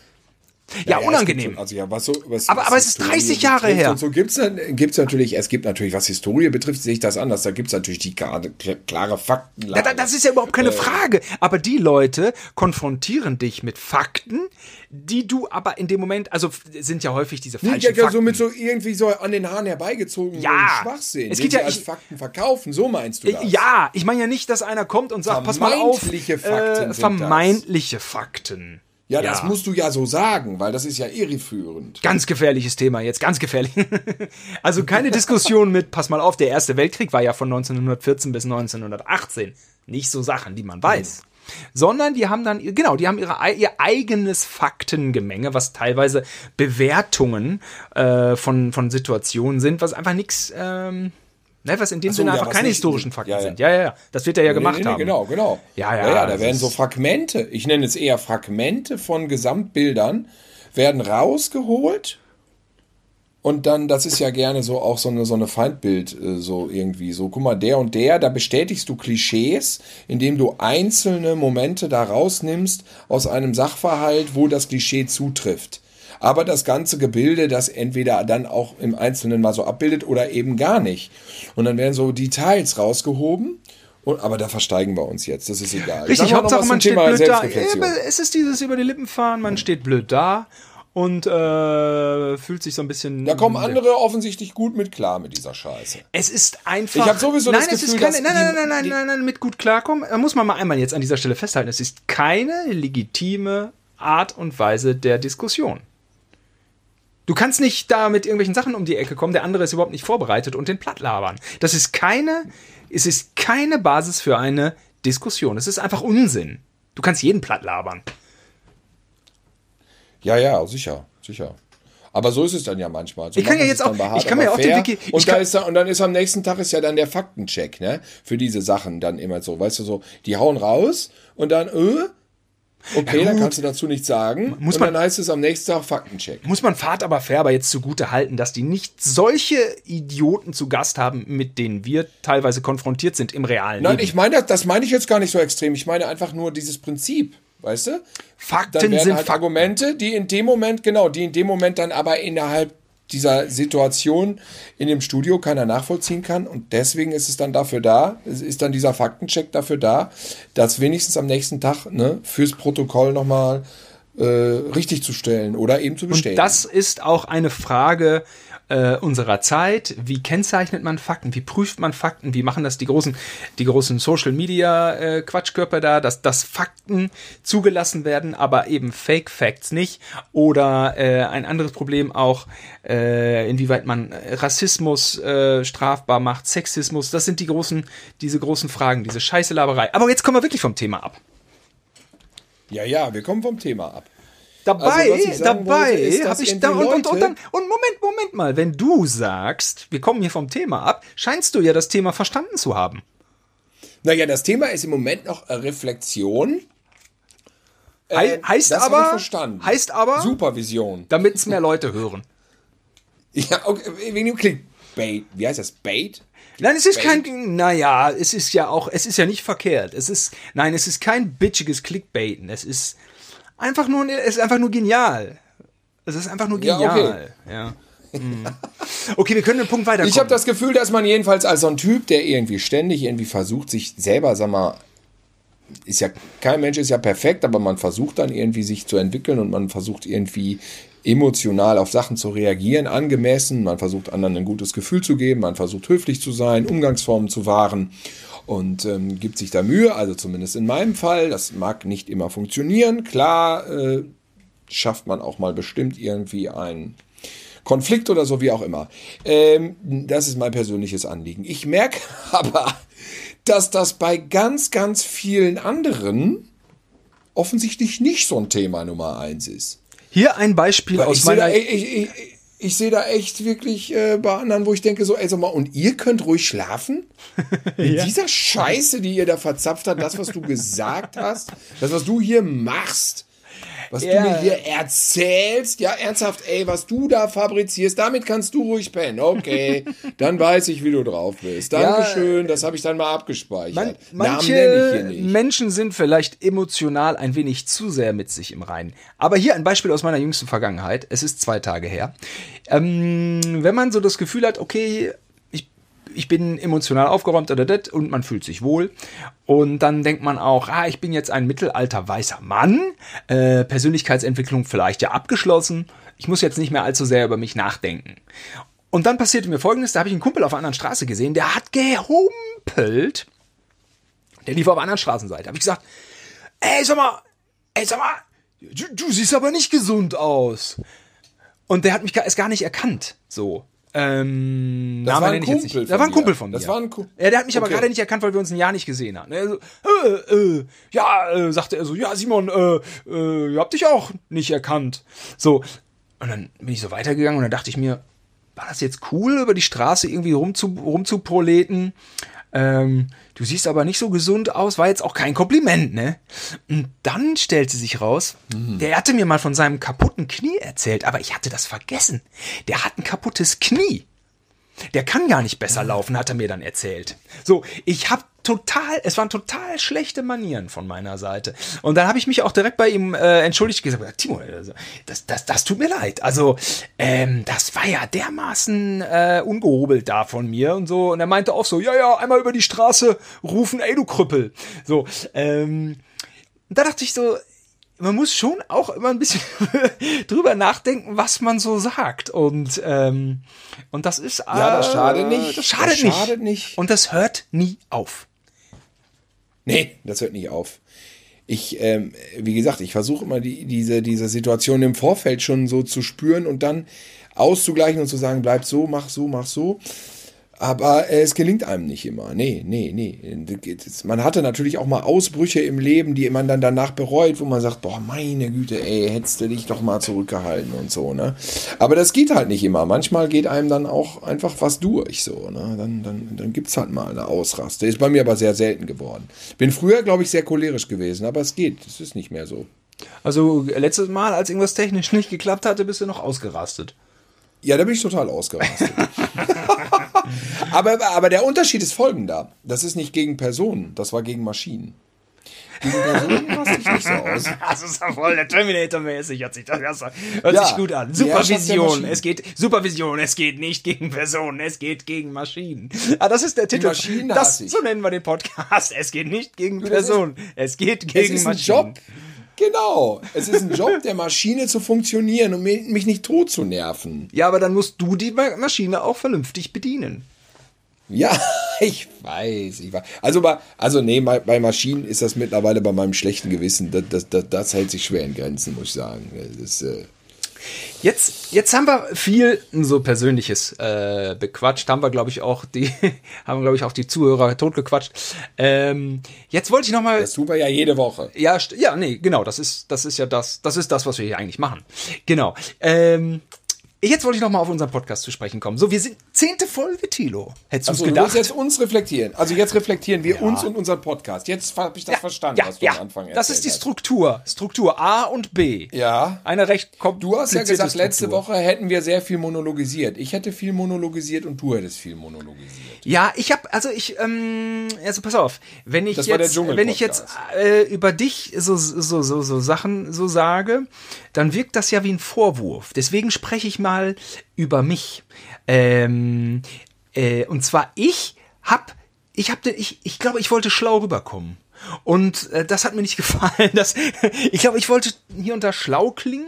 Ja, es unangenehm. gibt so- Also ja, was so, was, Aber- was aber es ist Historie 30 Jahre her. Und so gibt's dann- gibt's natürlich, es gibt natürlich, was Historie betrifft, sehe ich das anders. Da gibt's natürlich die klare, klare Fakten. Da, da, das ist ja überhaupt keine Frage. Aber die Leute konfrontieren dich mit Fakten, die du aber in dem Moment, also sind ja häufig diese falschen ja, ja, Fakten. so mit so irgendwie so an den Haaren herbeigezogen Ja. Schwachsinn. Es geht ja- als ich- Fakten verkaufen. So meinst du das? Ja, ich meine ja nicht, dass einer kommt und sagt, pass mal auf, Vermeintliche Fakten äh, sind das. vermeintliche Fakten. Ja, das musst du ja so sagen, weil das ist ja irreführend. Ganz gefährliches Thema jetzt, ganz gefährlich. also keine Diskussion mit, pass mal auf, der Erste Weltkrieg war ja von 1914 bis 1918. Nicht so Sachen, die man weiß. Sondern die haben dann, genau, die haben ihre, ihr eigenes Faktengemenge, was teilweise Bewertungen äh, von, von Situationen sind, was einfach nichts, ähm, ne, was in dem so, Sinne ja, einfach keine historischen Fakten ja, ja. sind. Ja, ja, ja. Das wird er ja gemacht nee, nee, haben. Genau, genau. Ja, ja, ja, da werden so Fragmente, ich nenne es eher Fragmente von Gesamtbildern, werden rausgeholt und dann, das ist ja gerne so auch so eine, so eine Feindbild, äh, so irgendwie so, guck mal, der und der, da bestätigst du Klischees, indem du einzelne Momente da rausnimmst aus einem Sachverhalt, wo das Klischee zutrifft. Aber das ganze Gebilde, das entweder dann auch im Einzelnen mal so abbildet oder eben gar nicht. Und dann werden so Details rausgehoben. Und, aber da versteigen wir uns jetzt, das ist egal. Richtig, Hauptsache man steht Thema blöd da. Es ist dieses über die Lippen fahren, man steht blöd da und äh, fühlt sich so ein bisschen. Da kommen andere offensichtlich gut mit klar mit dieser Scheiße. Es ist einfach. Ich hab sowieso nein, das es ist Gefühl, keine, dass nein, nein, nein, nein, nein, nein, mit gut klarkommen. Da muss man mal einmal jetzt an dieser Stelle festhalten. Es ist keine legitime Art und Weise der Diskussion. Du kannst nicht da mit irgendwelchen Sachen um die Ecke kommen, der andere ist überhaupt nicht vorbereitet und den platt labern. Das ist keine, es ist keine Basis für eine Diskussion. Es ist einfach Unsinn. Du kannst jeden platt labern. Ja, ja, sicher, sicher. Aber so ist es dann ja manchmal. So ich kann ja jetzt auch, ich kann mir auch den Wiki, und, dann ist da, und dann ist am nächsten Tag ist ja dann der Faktencheck, ne? Für diese Sachen dann immer so, weißt du so, die hauen raus und dann, äh, Okay, ja, dann kannst du dazu nichts sagen. Muss man, dann heißt es am nächsten Tag Faktencheck. Muss man Fahrt aber fair aber jetzt zugute halten, dass die nicht solche Idioten zu Gast haben, mit denen wir teilweise konfrontiert sind im realen Nein, Leben. ich meine, das meine ich jetzt gar nicht so extrem. Ich meine einfach nur dieses Prinzip. Weißt du? Fakten dann werden sind halt Argumente, die in dem Moment, genau, die in dem Moment dann aber innerhalb dieser Situation in dem Studio keiner nachvollziehen kann. Und deswegen ist es dann dafür da, ist dann dieser Faktencheck dafür da, dass wenigstens am nächsten Tag ne, fürs Protokoll nochmal äh, richtig zu stellen oder eben zu bestätigen. Und das ist auch eine Frage äh, unserer Zeit. Wie kennzeichnet man Fakten? Wie prüft man Fakten? Wie machen das die großen, die großen Social Media äh, Quatschkörper da, dass, dass Fakten zugelassen werden, aber eben Fake Facts nicht? Oder äh, ein anderes Problem auch, äh, inwieweit man Rassismus äh, strafbar macht, Sexismus. Das sind die großen, diese großen Fragen, diese scheiße Laberei. Aber jetzt kommen wir wirklich vom Thema ab. Ja, ja, wir kommen vom Thema ab. Dabei, also, dabei habe ich da und, und, und, dann, und Moment, Moment mal, wenn du sagst, wir kommen hier vom Thema ab, scheinst du ja das Thema verstanden zu haben. Naja, das Thema ist im Moment noch Reflexion. Äh, heißt aber, verstanden. heißt aber Supervision. Damit es mehr Leute hören. Ja, okay, wegen dem Clickbait. Wie heißt das? Bait? Nein, es ist Bait? kein, naja, es ist ja auch, es ist ja nicht verkehrt. Es ist, nein, es ist kein bitchiges Clickbaiten. Es ist, einfach nur, es ist einfach nur genial. Es ist einfach nur genial. Ja, okay. Hm. Okay, wir können den Punkt weiterkommen. Ich habe das Gefühl, dass man jedenfalls als so ein Typ, der irgendwie ständig irgendwie versucht, sich selber, sag mal, ist ja, kein Mensch ist ja perfekt, aber man versucht dann irgendwie sich zu entwickeln und man versucht irgendwie emotional auf Sachen zu reagieren, angemessen, man versucht anderen ein gutes Gefühl zu geben, man versucht höflich zu sein, Umgangsformen zu wahren und ähm, gibt sich da Mühe, also zumindest in meinem Fall. Das mag nicht immer funktionieren. Klar äh, schafft man auch mal bestimmt irgendwie einen Konflikt oder so, wie auch immer. Ähm, das ist mein persönliches Anliegen. Ich merke aber, dass das bei ganz, ganz vielen anderen offensichtlich nicht so ein Thema Nummer eins ist. Hier ein Beispiel Weil aus meiner... Da, ich, ich, ich sehe da echt wirklich äh, bei anderen, wo ich denke so, ey, sag mal, und ihr könnt ruhig schlafen? Mit ja. dieser Scheiße, die ihr da verzapft habt, das, was du gesagt hast, das, was du hier machst, was ja. du mir hier erzählst, ja, ernsthaft, ey, was du da fabrizierst, damit kannst du ruhig pennen. Okay, dann weiß ich, wie du drauf bist. Dankeschön, ja, das habe ich dann mal abgespeichert. Man, manche Menschen sind vielleicht emotional ein wenig zu sehr mit sich im Reinen. Aber hier ein Beispiel aus meiner jüngsten Vergangenheit. Es ist zwei Tage her. Ähm, wenn man so das Gefühl hat, okay, ich bin emotional aufgeräumt oder das und man fühlt sich wohl. Und dann denkt man auch, ah, ich bin jetzt ein mittelalter weißer Mann, äh, Persönlichkeitsentwicklung vielleicht ja abgeschlossen. Ich muss jetzt nicht mehr allzu sehr über mich nachdenken. Und dann passierte mir folgendes, da habe ich einen Kumpel auf einer anderen Straße gesehen, der hat gehumpelt. Der lief auf einer anderen Straßenseite. Habe ich gesagt, ey, sag mal, ey, sag mal, du, du siehst aber nicht gesund aus. Und der hat mich erst gar nicht erkannt. So. Ähm, das Name war ein Kumpel nicht. Das war ein Kumpel von mir. Das war ein Kumpel. Ja, der hat mich okay. aber gerade nicht erkannt, weil wir uns ein Jahr nicht gesehen haben. Er so, äh, äh, ja, äh, sagte er so, ja, Simon, äh, äh, hab dich auch nicht erkannt. So. Und dann bin ich so weitergegangen und dann dachte ich mir, war das jetzt cool, über die Straße irgendwie rumzu, rumzuproleten? Ähm, du siehst aber nicht so gesund aus, war jetzt auch kein Kompliment, ne? Und dann stellte sich raus, mhm. der hatte mir mal von seinem kaputten Knie erzählt, aber ich hatte das vergessen. Der hat ein kaputtes Knie. Der kann gar nicht besser laufen, hat er mir dann erzählt. So, ich habe total, es waren total schlechte Manieren von meiner Seite. Und dann habe ich mich auch direkt bei ihm äh, entschuldigt gesagt, Timo, also, das, das, das tut mir leid. Also, ähm, das war ja dermaßen äh, ungehobelt da von mir und so. Und er meinte auch so, ja, ja, einmal über die Straße rufen, ey, du Krüppel. So, ähm, da dachte ich so, man muss schon auch immer ein bisschen drüber nachdenken, was man so sagt. Und, ähm, und das ist. Äh, ja, das schadet nicht. Das schadet, das schadet nicht. nicht. Und das hört nie auf. Nee, das hört nicht auf. ich, ähm, wie gesagt, ich versuche immer die, diese, diese Situation im Vorfeld schon so zu spüren und dann auszugleichen und zu sagen, bleib so, mach so, mach so. Aber äh, es gelingt einem nicht immer. Nee, nee, nee. Man hatte natürlich auch mal Ausbrüche im Leben, die man dann danach bereut, wo man sagt, boah, meine Güte, ey, hättest du dich doch mal zurückgehalten und so, ne? Aber das geht halt nicht immer. Manchmal geht einem dann auch einfach was durch, so, ne? Dann, dann, dann gibt's halt mal eine Ausraste. Ist bei mir aber sehr selten geworden. Bin früher, glaube ich, sehr cholerisch gewesen, aber es geht. Es ist nicht mehr so. Also letztes Mal, als irgendwas technisch nicht geklappt hatte, bist du noch ausgerastet. Ja, da bin ich total ausgerastet. aber, aber der Unterschied ist folgender. Das ist nicht gegen Personen, das war gegen Maschinen. Gegen Personen raste ich nicht so aus. Das ist ja voll der Terminator-mäßig, hört sich das hört ja, sich gut an. Supervision, es geht, Supervision, es geht nicht gegen Personen, es geht gegen Maschinen. Ah, das ist der Titel. Maschinen das, so nennen wir den Podcast. Es geht nicht gegen Personen, es geht gegen es ist Maschinen. Ein Job. Genau. Es ist ein Job der Maschine zu funktionieren und mich nicht tot zu nerven. Ja, aber dann musst du die Maschine auch vernünftig bedienen. Ja, ich weiß, ich weiß. Also, bei, also nee, bei, Maschinen ist das mittlerweile bei meinem schlechten Gewissen, das, das, das, das hält sich schwer in Grenzen, muss ich sagen. Das, äh Jetzt, jetzt haben wir viel so Persönliches äh, bequatscht, haben wir, glaube ich, auch die, haben, glaube ich, auch die Zuhörer totgequatscht. Ähm, jetzt wollte ich noch mal. Das tun wir ja jede Woche. Ja, ja, nee, genau, das ist, das ist ja das, das ist das, was wir hier eigentlich machen. Genau. Ähm, Jetzt wollte ich noch mal auf unseren Podcast zu sprechen kommen. So, wir sind zehnte Folge, Tilo. Hättest du so, gedacht? Du jetzt uns reflektieren. Also jetzt reflektieren wir ja. uns und unseren Podcast. Jetzt habe ich das ja, verstanden, ja, was du am Anfang Das ist die Struktur. Struktur A und B. Ja. Eine recht Du hast ja gesagt, Struktur. letzte Woche hätten wir sehr viel monologisiert. Ich hätte viel monologisiert und du hättest viel monologisiert. Ja, ich habe, also ich, ähm, also pass auf, wenn ich das jetzt, wenn ich jetzt äh, über dich so, so, so, so Sachen so sage, dann wirkt das ja wie ein Vorwurf. Deswegen spreche ich mal über mich. Ähm, äh, und zwar ich hab, ich hab, ich, ich glaube, ich wollte schlau rüberkommen. Und äh, das hat mir nicht gefallen. Das, ich glaube, ich wollte hier unter schlau klingen.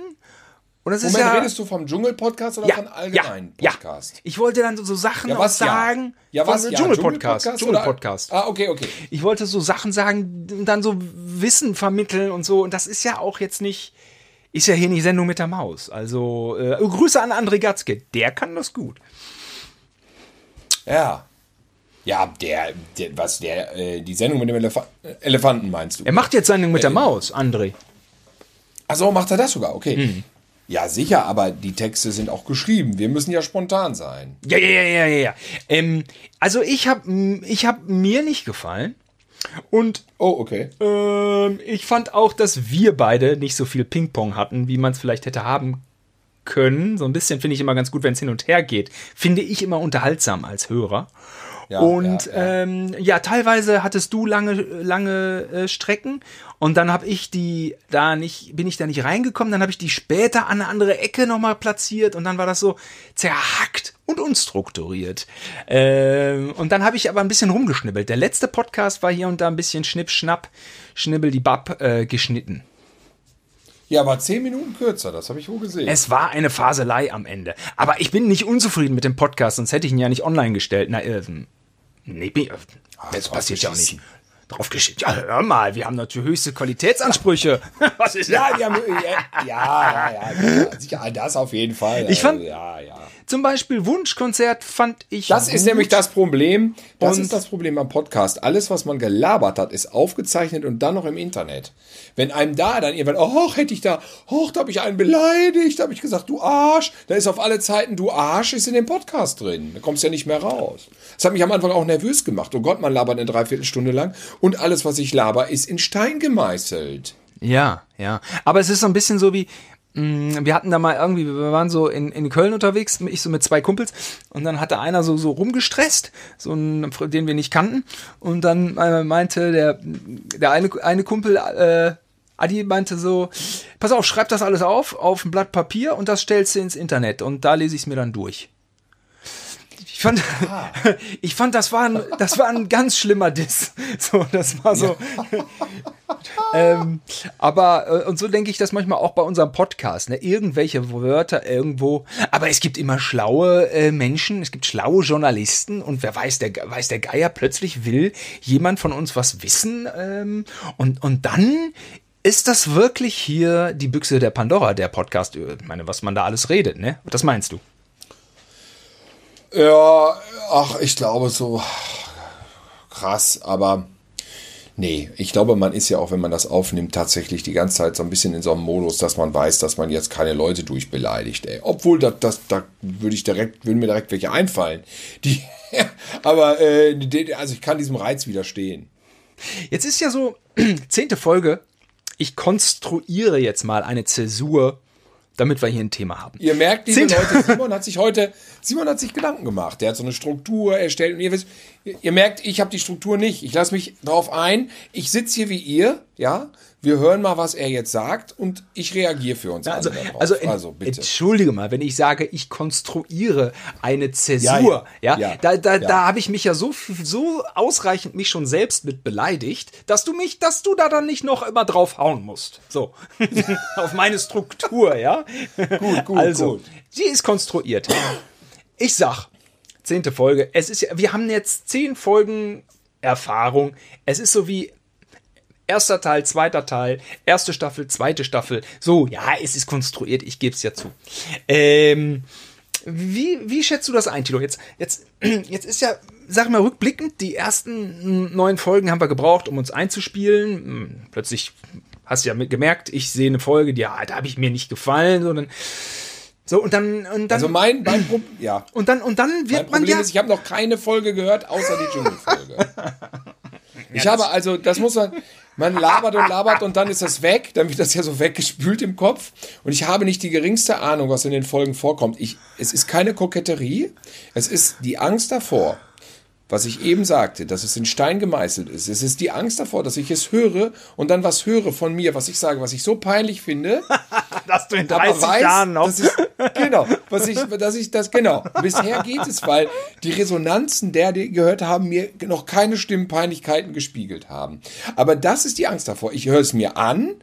Und das Moment, ist ja, redest du vom Dschungel-Podcast oder ja, von allgemeinen ja, Podcast? Ja. Ich wollte dann so, so Sachen ja, was, sagen. Ja, was? Ja, Dschungel-Podcast. Dschungel-Podcast. ah, okay, okay. Ich wollte so Sachen sagen, dann so Wissen vermitteln und so. Und das ist ja auch jetzt nicht ist ja hier nicht Sendung mit der Maus. Also äh, Grüße an André Gatzke, der kann das gut. Ja. Ja, der, der was, der, äh, die Sendung mit dem Elef Elefanten meinst du? Er macht jetzt Sendung mit der Maus, André. Achso, macht er das sogar, okay. Mhm. Ja, sicher, aber die Texte sind auch geschrieben. Wir müssen ja spontan sein. Ja, ja, ja, ja, ja. Ähm, also ich habe ich hab mir nicht gefallen. Und oh, okay. Ähm, ich fand auch, dass wir beide nicht so viel Ping-Pong hatten, wie man es vielleicht hätte haben können. So ein bisschen finde ich immer ganz gut, wenn es hin und her geht. Finde ich immer unterhaltsam als Hörer. Ja, und ja, ja. Ähm, ja, teilweise hattest du lange, lange äh, Strecken und dann habe ich die da nicht, bin ich da nicht reingekommen, dann habe ich die später an eine andere Ecke nochmal platziert und dann war das so zerhackt und unstrukturiert. Ähm, und dann habe ich aber ein bisschen rumgeschnibbelt. Der letzte Podcast war hier und da ein bisschen schnipp, schnapp, schnibbel die Bab äh, geschnitten. Ja, aber zehn Minuten kürzer, das habe ich wohl gesehen. Es war eine Faselei am Ende. Aber ich bin nicht unzufrieden mit dem Podcast, sonst hätte ich ihn ja nicht online gestellt. Na, äh, nee, das passiert ja auch nicht draufgeschickt. Ja, hör mal, wir haben natürlich höchste Qualitätsansprüche. Was ist ja, wir haben, ja, ja, ja, ja, sicher, das auf jeden Fall. Ich fand, also, ja, ja. Zum Beispiel Wunschkonzert fand ich. Das gut. ist nämlich das Problem. Das und ist das Problem am Podcast. Alles, was man gelabert hat, ist aufgezeichnet und dann noch im Internet. Wenn einem da dann irgendwann, oh, hätte ich da, oh, da habe ich einen beleidigt, da habe ich gesagt, du Arsch, da ist auf alle Zeiten, du Arsch, ist in dem Podcast drin. Da kommst du ja nicht mehr raus. Das hat mich am Anfang auch nervös gemacht. Oh Gott, man labert eine Dreiviertelstunde lang und alles, was ich laber, ist in Stein gemeißelt. Ja, ja. Aber es ist so ein bisschen so wie, wir hatten da mal irgendwie, wir waren so in, in Köln unterwegs, ich so mit zwei Kumpels und dann hatte einer so, so rumgestresst, so einen, den wir nicht kannten und dann äh, meinte der, der eine, eine Kumpel, äh, Adi meinte so, pass auf, schreib das alles auf, auf ein Blatt Papier und das stellst du ins Internet und da lese ich es mir dann durch. Ich fand, ah. ich fand, das war ein, das war ein ganz schlimmer Diss. So, das war so. ähm, aber, äh, und so denke ich das manchmal auch bei unserem Podcast, ne? Irgendwelche Wörter irgendwo. Aber es gibt immer schlaue äh, Menschen, es gibt schlaue Journalisten und wer weiß, der weiß der Geier plötzlich will jemand von uns was wissen. Ähm, und, und dann ist das wirklich hier die Büchse der Pandora, der Podcast? Ich meine, was man da alles redet, ne? Was meinst du? Ja, ach, ich glaube so krass, aber nee, ich glaube, man ist ja auch, wenn man das aufnimmt, tatsächlich die ganze Zeit so ein bisschen in so einem Modus, dass man weiß, dass man jetzt keine Leute durchbeleidigt, ey. Obwohl, das, das, da würde ich direkt, würden mir direkt welche einfallen. Die, aber, äh, also ich kann diesem Reiz widerstehen. Jetzt ist ja so, zehnte Folge, ich konstruiere jetzt mal eine Zäsur damit wir hier ein Thema haben. Ihr merkt, liebe Leute, Simon hat sich heute, Simon hat sich Gedanken gemacht. Der hat so eine Struktur erstellt und ihr wisst, ihr merkt, ich habe die Struktur nicht. Ich lasse mich drauf ein. Ich sitze hier wie ihr, ja, wir hören mal, was er jetzt sagt und ich reagiere für uns. Ja, also, also, also, bitte. entschuldige mal, wenn ich sage, ich konstruiere eine Zäsur, ja, ja, ja da, da, da habe ich mich ja so, so ausreichend mich schon selbst mit beleidigt, dass du mich, dass du da dann nicht noch immer drauf hauen musst. So. Auf meine Struktur, ja. Gut, gut, also, gut. Sie ist konstruiert. Ich sag, zehnte Folge, es ist ja, wir haben jetzt zehn Folgen Erfahrung. Es ist so wie Erster Teil, zweiter Teil, erste Staffel, zweite Staffel. So, ja, es ist konstruiert, ich gebe es ja zu. Ähm, wie, wie schätzt du das ein, Tilo? Jetzt, jetzt, jetzt ist ja, sag mal, rückblickend, die ersten neun Folgen haben wir gebraucht, um uns einzuspielen. Hm, plötzlich hast du ja gemerkt, ich sehe eine Folge, die, ja, da habe ich mir nicht gefallen, sondern so, und dann, und dann. Also mein, mein Problem, ja. Und dann, und dann wird mein man ja. Ist, ich habe noch keine Folge gehört, außer die Dschungelfolge. ich habe also, das muss man, man labert und labert und dann ist das weg. Dann wird das ja so weggespült im Kopf. Und ich habe nicht die geringste Ahnung, was in den Folgen vorkommt. Ich, es ist keine Koketterie. Es ist die Angst davor, was ich eben sagte, dass es in Stein gemeißelt ist. Es ist die Angst davor, dass ich es höre und dann was höre von mir, was ich sage, was ich so peinlich finde. dass du in 30 weiß, Jahren noch. Dass ich, genau, was ich, dass ich das, genau. Bisher geht es, weil die Resonanzen der, die gehört haben, mir noch keine Stimmenpeinlichkeiten gespiegelt haben. Aber das ist die Angst davor. Ich höre es mir an,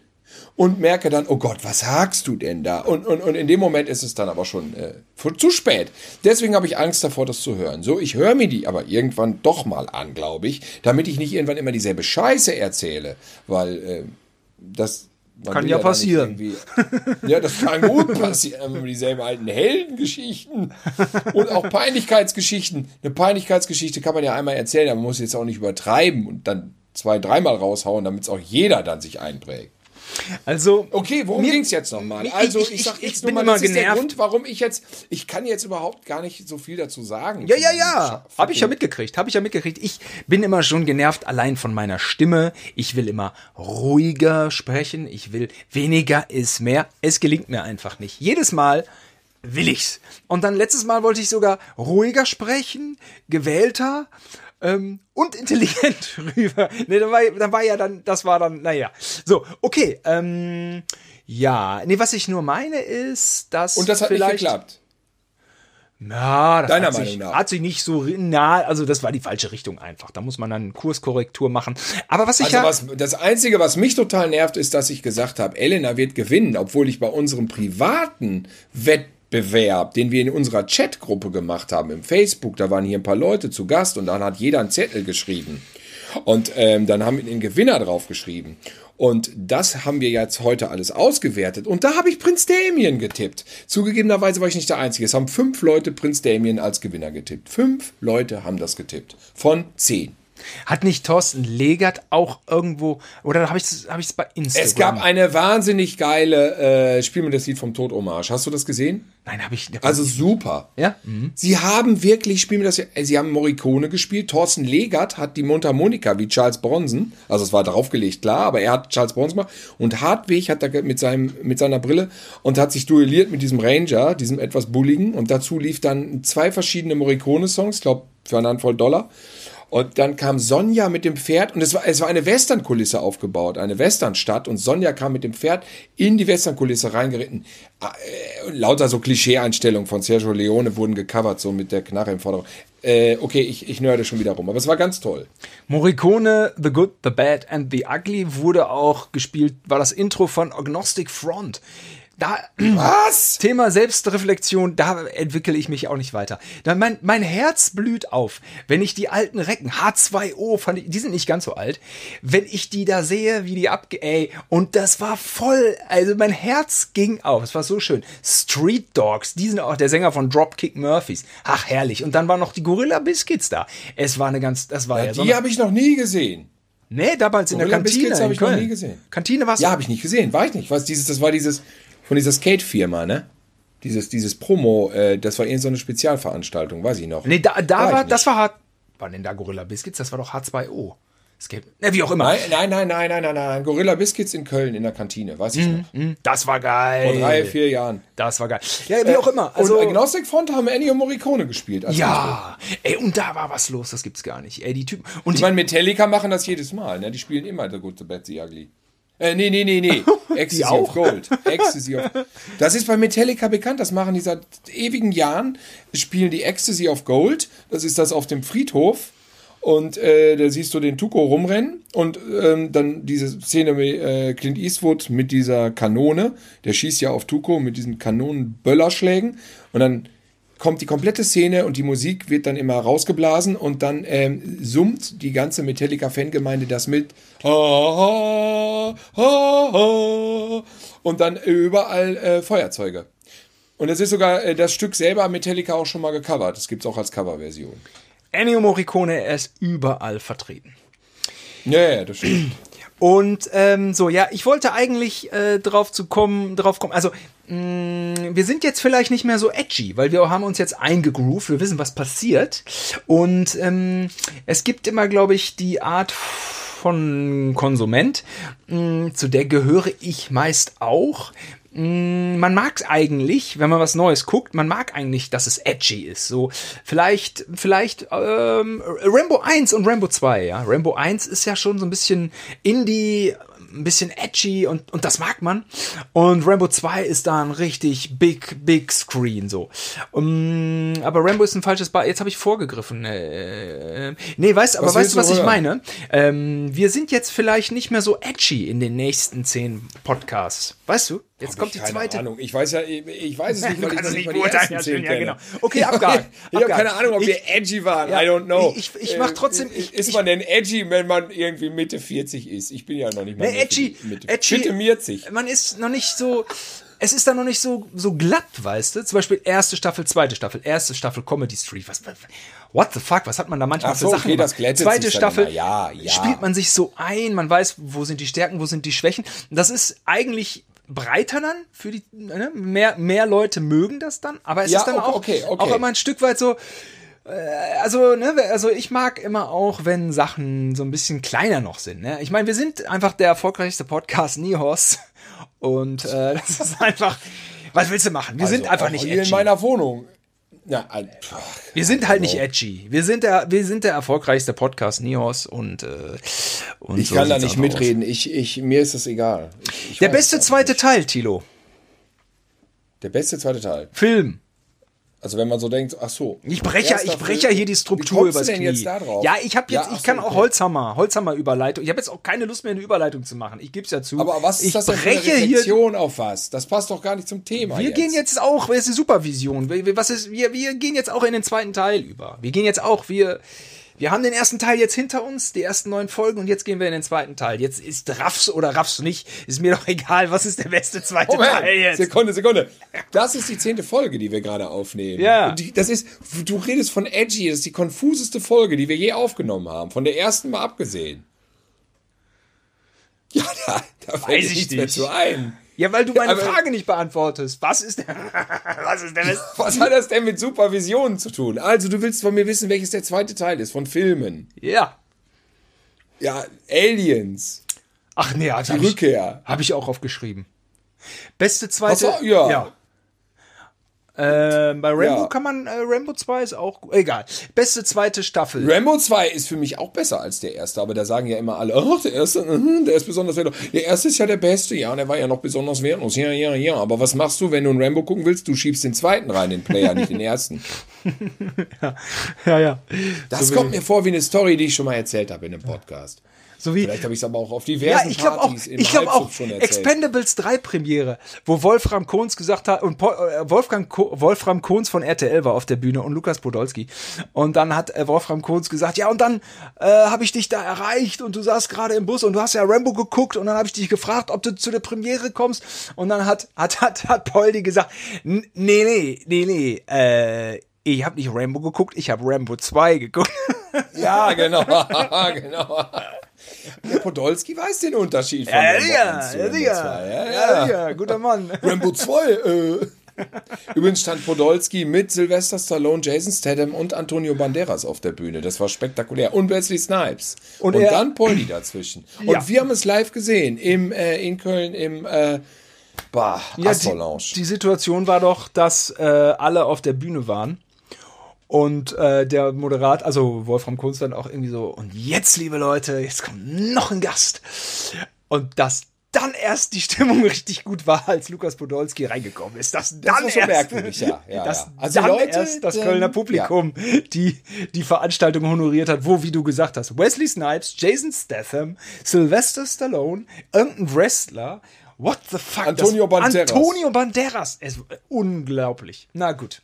und merke dann, oh Gott, was sagst du denn da? Und, und, und in dem Moment ist es dann aber schon äh, zu spät. Deswegen habe ich Angst davor, das zu hören. So, ich höre mir die aber irgendwann doch mal an, glaube ich, damit ich nicht irgendwann immer dieselbe Scheiße erzähle, weil äh, das kann ja passieren. Ja, das kann gut passieren. Dieselben alten Heldengeschichten und auch Peinlichkeitsgeschichten. Eine Peinlichkeitsgeschichte kann man ja einmal erzählen, aber man muss jetzt auch nicht übertreiben und dann zwei, dreimal raushauen, damit es auch jeder dann sich einprägt. Also. Okay, worum ging es jetzt nochmal? Also, ich, ich, ich, ich bin mal, immer das genervt. Ist der Grund, warum ich jetzt. Ich kann jetzt überhaupt gar nicht so viel dazu sagen. Ja, ja, ja. Habe ich ja mitgekriegt. Habe ich ja mitgekriegt. Ich bin immer schon genervt allein von meiner Stimme. Ich will immer ruhiger sprechen. Ich will weniger ist mehr. Es gelingt mir einfach nicht. Jedes Mal will ich's. Und dann letztes Mal wollte ich sogar ruhiger sprechen, gewählter ähm, und intelligent rüber. Ne, dann war, dann war ja dann, das war dann, naja. So, okay. Ähm, ja, nee, was ich nur meine ist, dass. Und das hat vielleicht, nicht geklappt. Na, das Deiner hat, Meinung sich, nach. hat sich nicht so na, also das war die falsche Richtung einfach. Da muss man dann Kurskorrektur machen. Aber was ich also ja, was, das einzige, was mich total nervt, ist, dass ich gesagt habe, Elena wird gewinnen, obwohl ich bei unserem privaten Wettbewerb Bewerb, den wir in unserer Chatgruppe gemacht haben im Facebook. Da waren hier ein paar Leute zu Gast und dann hat jeder einen Zettel geschrieben. Und ähm, dann haben wir den Gewinner drauf geschrieben. Und das haben wir jetzt heute alles ausgewertet. Und da habe ich Prinz Damien getippt. Zugegebenerweise war ich nicht der Einzige. Es haben fünf Leute Prinz Damien als Gewinner getippt. Fünf Leute haben das getippt. Von zehn. Hat nicht Thorsten Legert auch irgendwo, oder habe ich es hab bei Instagram? Es gab eine wahnsinnig geile äh, Spiel mit das Lied vom Tod Hommage. Hast du das gesehen? Nein, habe ich nicht. Also super. Ja? Mhm. Sie haben wirklich, spielen wir das, sie haben Morricone gespielt. Thorsten Legert hat die Mundharmonika wie Charles Bronson, also es war draufgelegt, klar, aber er hat Charles Bronson gemacht. Und Hartwig hat da mit, seinem, mit seiner Brille und hat sich duelliert mit diesem Ranger, diesem etwas bulligen. Und dazu lief dann zwei verschiedene Morricone-Songs, ich glaube für eine Handvoll Dollar. Und dann kam Sonja mit dem Pferd und es war, es war eine Westernkulisse aufgebaut, eine Westernstadt und Sonja kam mit dem Pferd in die Westernkulisse reingeritten. Äh, und lauter so Klischee-Einstellungen von Sergio Leone wurden gecovert, so mit der Knarre im Vordergrund. Äh, okay, ich, ich nörde schon wieder rum, aber es war ganz toll. Morricone, The Good, The Bad and The Ugly wurde auch gespielt, war das Intro von Agnostic Front da was Thema Selbstreflexion, da entwickle ich mich auch nicht weiter. Da mein, mein Herz blüht auf, wenn ich die alten Recken H2O fand ich, die sind nicht ganz so alt, wenn ich die da sehe, wie die abge ey und das war voll, also mein Herz ging auf, es war so schön. Street Dogs, die sind auch der Sänger von Dropkick Murphys. Ach herrlich und dann waren noch die Gorilla Biscuits da. Es war eine ganz das war ja, ja die so habe ich noch nie gesehen. Nee, damals in der Kantine. habe ich Köln. noch nie gesehen. Kantine war Ja, habe ich nicht gesehen, war ich nicht. Was dieses, das war dieses von dieser Skate-Firma, ne? Dieses, dieses Promo, äh, das war irgendeine so Spezialveranstaltung, weiß ich noch. Nee, da, da war, war das war hart. War denn da Gorilla Biscuits? Das war doch H2O. Skate. Ne, wie auch immer. Nein, nein, nein, nein, nein, nein, nein. Gorilla Biscuits in Köln in der Kantine, weiß ich mm, noch. Mm, das war geil. Vor drei, vier Jahren. Das war geil. Ja, wie äh, auch immer. Also, und Agnostic Front haben Ennio Morricone gespielt. ja, ey, und da war was los, das gibt's gar nicht. Ey, die Typen. Und ich meine, Metallica machen das jedes Mal, ne? Die spielen immer The Good, The Bad, The Ugly. Äh, nee, nee, nee, nee. Ecstasy of Gold. Ecstasy of Das ist bei Metallica bekannt. Das machen die seit ewigen Jahren. Spielen die Ecstasy of Gold. Das ist das auf dem Friedhof. Und äh, da siehst du den Tuko rumrennen und ähm, dann diese Szene mit äh, Clint Eastwood mit dieser Kanone. Der schießt ja auf Tuko mit diesen Kanonenböllerschlägen. Und dann kommt die komplette Szene und die Musik wird dann immer rausgeblasen und dann ähm, summt die ganze Metallica-Fangemeinde das mit. Und dann überall äh, Feuerzeuge. Und es ist sogar äh, das Stück selber Metallica auch schon mal gecovert. Das gibt es auch als Coverversion. Ennio Morricone, er ist überall vertreten. Ja, ja, das stimmt. Und ähm, so, ja, ich wollte eigentlich äh, drauf zu kommen, drauf kommen. Also wir sind jetzt vielleicht nicht mehr so edgy, weil wir haben uns jetzt eingegroovt, wir wissen, was passiert. Und ähm, es gibt immer, glaube ich, die Art von Konsument, mh, mm, zu der gehöre ich meist auch, Mm, man mag es eigentlich, wenn man was Neues guckt, man mag eigentlich, dass es edgy ist. So, vielleicht, vielleicht ähm, Rambo 1 und Rambo 2, ja. Rambo 1 ist ja schon so ein bisschen Indie, ein bisschen edgy und, und das mag man. Und Rambo 2 ist da ein richtig big, big Screen so. Um, aber Rambo ist ein falsches Bar. Jetzt habe ich vorgegriffen. Äh, äh, nee, weißt, aber was weißt du, was ich meine? Ähm, wir sind jetzt vielleicht nicht mehr so edgy in den nächsten zehn Podcasts. Weißt du? Jetzt Hab kommt die zweite. Ahnung. Ich weiß ja, ich weiß es nicht, weil ich das nicht ersten ja, ja, genau. Okay, Abgehakt. ich habe keine Ahnung, ob ich, wir edgy waren. Ja, I don't know. Ich, ich, ich mach trotzdem. Äh, ich, ist man denn edgy, wenn man irgendwie Mitte 40 ist? Ich bin ja noch nicht mal nee, edgy, Mitte, edgy, 40. Man ist noch nicht so es ist da noch nicht so, so glatt, weißt du? Zum Beispiel erste Staffel, zweite Staffel, erste Staffel Comedy Street. Was, what the fuck? Was hat man da manchmal Ach so, für Sachen? Okay, das zweite Staffel ja, ja. spielt man sich so ein, man weiß, wo sind die Stärken, wo sind die Schwächen. Das ist eigentlich breiter dann für die ne? mehr mehr Leute mögen das dann, aber es ja, ist dann okay, auch okay, okay. auch immer ein Stück weit so also, ne, also ich mag immer auch, wenn Sachen so ein bisschen kleiner noch sind. Ne? Ich meine, wir sind einfach der erfolgreichste Podcast Nihos und äh, das ist einfach, was willst du machen? Wir also sind einfach nicht edgy. in meiner Wohnung. Ja, ein, wir sind halt nicht edgy. Wir sind der, wir sind der erfolgreichste Podcast Nihos und, äh, und ich so kann da nicht mitreden. Ich, ich, mir ist es egal. Ich, ich der beste zweite. Teil, Tilo. Der beste zweite Teil. Film. Also wenn man so denkt, ach so. Ich breche, ich breche hier die Struktur übers Knie. Jetzt da drauf? Ja, ich habe jetzt, ja, ich kann so, auch Holzhammer, Holzhammer Überleitung. Ich habe jetzt auch keine Lust mehr eine Überleitung zu machen. Ich gebe es ja zu. Aber was ist ich das denn breche für eine Reflexion auf was? Das passt doch gar nicht zum Thema. Wir jetzt. gehen jetzt auch, das ist eine Supervision. Was ist, wir, wir gehen jetzt auch in den zweiten Teil über. Wir gehen jetzt auch, wir, wir haben den ersten Teil jetzt hinter uns, die ersten neun Folgen, und jetzt gehen wir in den zweiten Teil. Jetzt ist raff's oder raff's nicht, ist mir doch egal, was ist der beste zweite Moment, Teil jetzt. Sekunde, Sekunde. Das ist die zehnte Folge, die wir gerade aufnehmen. Ja. Die, das ist, du redest von Edgy, das ist die konfuseste Folge, die wir je aufgenommen haben. Von der ersten mal abgesehen. Ja, da, da fällt nichts nicht. mehr zu ein. Ja, weil du meine Aber, Frage nicht beantwortest. Was ist, der, was ist denn Was hat das denn mit Supervisionen zu tun? Also, du willst von mir wissen, welches der zweite Teil ist von Filmen. Ja. Ja, Aliens. Ach nee, die Rückkehr. Habe ich auch aufgeschrieben. Beste zweite. So, ja. ja. Äh, bei Rambo Ja. kann man, äh, Rambo 2 ist auch, egal. Beste zweite Staffel. Rambo 2 ist für mich auch besser als der erste, aber da sagen ja immer alle, ach, der erste, mhm, der ist besonders wehrlos. Der erste ist ja der beste, ja, der war ja noch besonders wehrlos, ja, ja, ja. Aber was machst du, wenn du einen Rambo gucken willst? Du schiebst den zweiten rein, den Player, nicht den ersten. ja, ja. Das so kommt mir vor wie eine Story, die ich schon mal erzählt habe in einem Podcast. So wie, Vielleicht habe ich es aber auch auf Ja, diversen ich glaube auch, Partys im ich glaube Halbsub auch, schon erzählt. Expendables 3 Premiere, wo Wolfram Kohns gesagt hat, und Paul, äh, Wolfgang Ko Wolfram Kohns von RTL war auf der Bühne und Lukas Podolski. Und dann hat äh, Wolfram Kohns gesagt, ja, und dann äh, habe ich dich da erreicht und du saßt gerade im Bus und du hast ja Rambo geguckt und dann habe ich dich gefragt, ob du zu der Premiere kommst. Und dann hat, hat, hat, hat Poldi gesagt, "N- nee, nee, nee, nee, äh, ich habe nicht Rambo geguckt, ich habe Rambo 2 geguckt. Ja, genau, genau. Der Podolski weiß den Unterschied von Ja, ja, 1 zu ja, Rambo sicher. 2. Ja, Ja, ja. ja, guter Mann. Rambo 2, äh. Übrigens stand Podolski mit Sylvester Stallone, Jason Statham und Antonio Banderas auf der Bühne. Das war spektakulär. Und Wesley Snipes. Und Und, dann Polly dazwischen. Und Ja. wir haben es live gesehen im, äh, in Köln im äh, Bar, Ja, die, die Situation war doch, dass äh, alle auf der Bühne waren und äh, der Moderat, also Wolfram Kunz dann auch irgendwie so, und jetzt, liebe Leute, jetzt kommt noch ein Gast. Und dass dann erst die Stimmung richtig gut war, als Lukas Podolski reingekommen ist. Dass dann schon erst, merkwürdig, ja, ja, dass ja. Also dann Leute, erst das Kölner Publikum die, die Veranstaltung honoriert hat, wo, wie du gesagt hast, Wesley Snipes, Jason Statham, Sylvester Stallone, irgendein Wrestler, what the fuck? Antonio Banderas. Antonio Banderas. Es, äh, unglaublich. Na gut.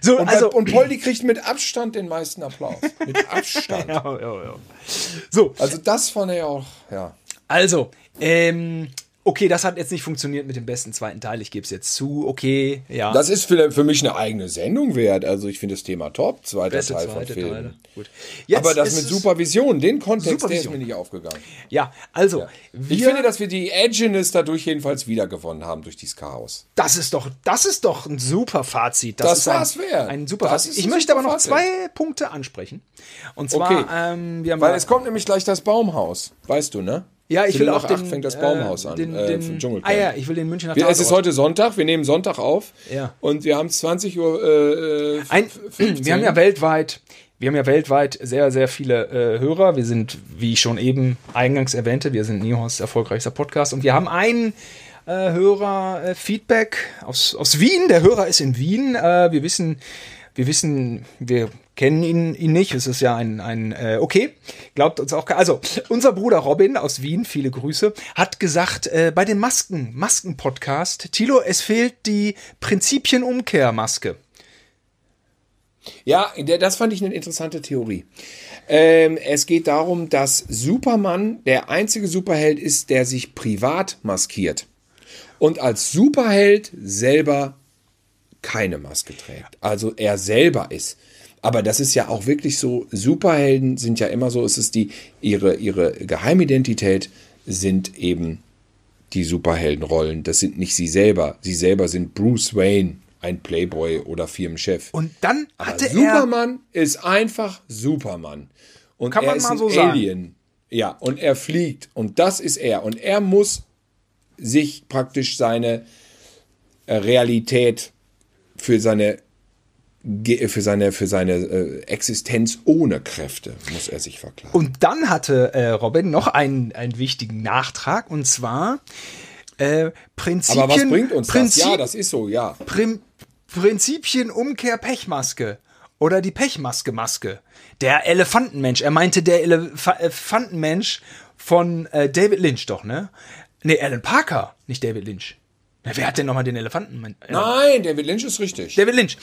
So, Und, also, und Polly kriegt mit Abstand den meisten Applaus. Mit Abstand. ja, ja, ja. So, Also das fand ich auch, ja. Also, ähm, okay, das hat jetzt nicht funktioniert mit dem besten zweiten Teil. Ich gebe es jetzt zu. Okay, ja. Das ist für, für mich eine eigene Sendung wert. Also ich finde das Thema top. Zweiter beste Teil von zweite Filmen. Gut. Jetzt Aber das mit Supervision, den Kontext, der ist Supervision. mir nicht aufgegangen. Ja, also, wir, Ich finde, dass wir die Edginess dadurch jedenfalls wiedergewonnen haben durch dieses Chaos. das ist doch, das ist doch ein super Fazit. Das, Das ist ein, war's wert. ein super Fazit. Ich möchte aber noch Fazit. zwei Punkte ansprechen. Und zwar, Okay. ähm, wir haben Weil ja- es kommt nämlich gleich das Baumhaus. Weißt du, ne? Ja, ich will auch nach den, acht fängt das äh, Baumhaus an. Den, äh, den, vom Dschungelcamp. ah ja, ich will den Münchner Wir, es ist heute Sonntag, wir nehmen Sonntag auf. Ja. Und wir haben 20 Uhr. Äh, äh, Ein, 15. wir haben ja weltweit, wir haben ja weltweit sehr, sehr viele äh, Hörer. Wir sind, wie ich schon eben eingangs erwähnte, wir sind Nihos erfolgreichster Podcast und wir haben einen äh, Hörer äh, Feedback aus, aus Wien. Der Hörer ist in Wien. Äh, wir wissen, wir wissen, wir kennen ihn, ihn nicht. Es ist ja ein, ein äh, okay, glaubt uns auch. Also, unser Bruder Robin aus Wien, viele Grüße, hat gesagt, äh, bei dem Masken, Masken-Podcast, Tilo, es fehlt die Prinzipienumkehrmaske. Ja, das fand ich eine interessante Theorie. Ähm, es geht darum, dass Superman der einzige Superheld ist, der sich privat maskiert. Und als Superheld selber keine Maske trägt. Also er selber ist. Aber das ist ja auch wirklich so, Superhelden sind ja immer so, es ist die, ihre, ihre Geheimidentität sind eben die Superheldenrollen. Das sind nicht sie selber. Sie selber sind Bruce Wayne, ein Playboy oder Firmenchef. Und dann Aber hatte er Superman ist einfach Superman. Und Kann er man ist mal ein so sagen. Alien. Ja, und er fliegt. Und das ist er. Und er muss sich praktisch seine Realität für seine für seine für seine äh, Existenz ohne Kräfte muss er sich verklagen. Und dann hatte äh, Robin noch einen, einen wichtigen Nachtrag und zwar äh, Prinzipien. Aber was bringt uns Prinzip, das? Ja, das ist so, ja. Prim, Prinzipien Umkehr Pechmaske oder die Pechmaske-Maske. Der Elefantenmensch. Er meinte der Elef Elefantenmensch von äh, David Lynch doch, ne? Ne, Alan Parker, nicht David Lynch. Na, wer hat denn nochmal den Elefanten? Äh, Nein, David Lynch ist richtig. David Lynch.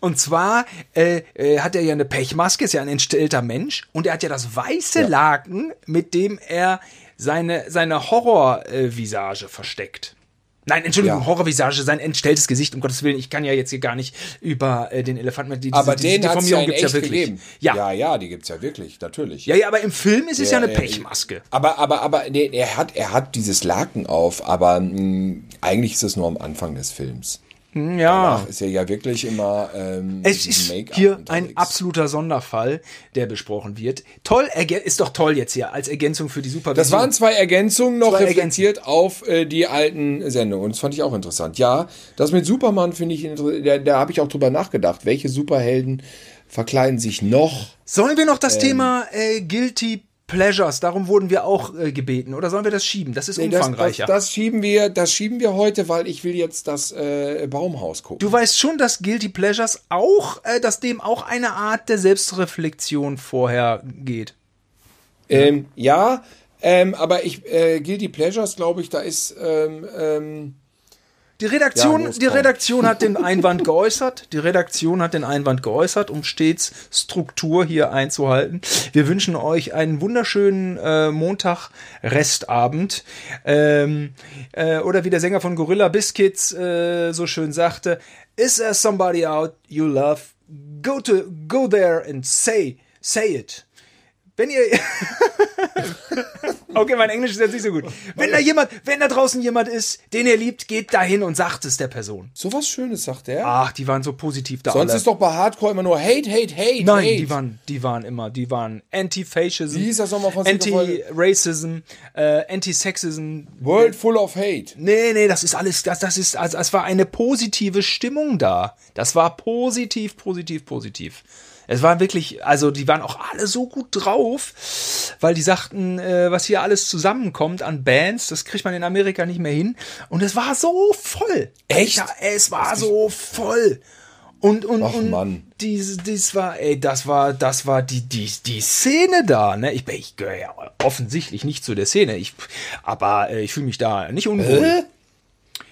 Und zwar äh, äh, hat er ja eine Pechmaske, ist ja ein entstellter Mensch. Und er hat ja das weiße Laken, mit dem er seine, seine Horrorvisage versteckt. Nein, Entschuldigung, Ja. Horrorvisage, sein entstelltes Gesicht, um Gottes Willen. Ich kann ja jetzt hier gar nicht über äh, den Elefanten. Die, diese, aber diese den hat es ja gibt's echt gegeben. Ja. ja, ja, die gibt's ja wirklich, natürlich. ja, ja, aber im Film ist es ja, Ja, eine ja, Pechmaske. Aber, aber, aber nee, er, hat, er hat dieses Laken auf, aber mh, eigentlich ist es nur am Anfang des Films. Hm, ja. Danach ist er ja wirklich immer. Ähm, Es ist hier ein absoluter Sonderfall, der besprochen wird. Toll, ist doch toll jetzt hier als Ergänzung für die Supervision. Das waren zwei Ergänzungen noch Zwei reflektiert auf äh, die alten Sendungen. Und das fand ich auch interessant. Ja, das mit Superman finde ich, inter- da, da habe ich auch drüber nachgedacht. Welche Superhelden verkleiden sich noch? Sollen wir noch das Thema äh, Guilty Pleasures, darum wurden wir auch äh, gebeten, oder sollen wir das schieben? Das ist Nee, das, das, umfangreicher. das schieben wir, das schieben wir heute, weil ich will jetzt das äh, Baumhaus gucken. du weißt schon, dass Guilty Pleasures auch, äh, dass dem auch eine Art der Selbstreflexion vorher geht. Ähm, ja, ähm, aber ich, äh, Guilty Pleasures, glaube ich, da ist, ähm, ähm, Die Redaktion, Ja, die. Redaktion hat den Einwand geäußert. Die Redaktion hat den Einwand geäußert, um stets Struktur hier einzuhalten. Wir wünschen euch einen wunderschönen äh, Montag-Restabend. Ähm, äh, oder wie der Sänger von Gorilla Biscuits äh, so schön sagte, Is there somebody out you love? Go to go there and say say it. Wenn ihr Okay, mein Englisch ist jetzt nicht so gut. Wenn da jemand, wenn da draußen jemand ist, den ihr liebt, geht dahin und sagt es der Person. sowas Schönes, sagt er. Ach, die waren so positiv da. Sonst alle. ist doch bei Hardcore immer nur Hate, Hate, Hate, Nein, Hate. die waren, die waren immer, die waren Anti-Fascism, Wie hieß das nochmal von Siegefried? Anti-Racism, äh, Anti-Sexism. World full of Hate. Nee, nee, das ist alles, das, das ist, also es war eine positive Stimmung da. Das war positiv, positiv, positiv. Es war wirklich, also die waren auch alle so gut drauf, weil die sagten, äh, was hier alles zusammenkommt an Bands, das kriegt man in Amerika nicht mehr hin. Und es war so voll. Echt? Alter, es war so voll. Und, und, Ach, und Mann. Dies, dies war, ey, das war, das war die, die, die Szene da, ne? Ich, ich gehöre ja offensichtlich nicht zu der Szene. Ich, aber äh, ich fühle mich da nicht unwohl.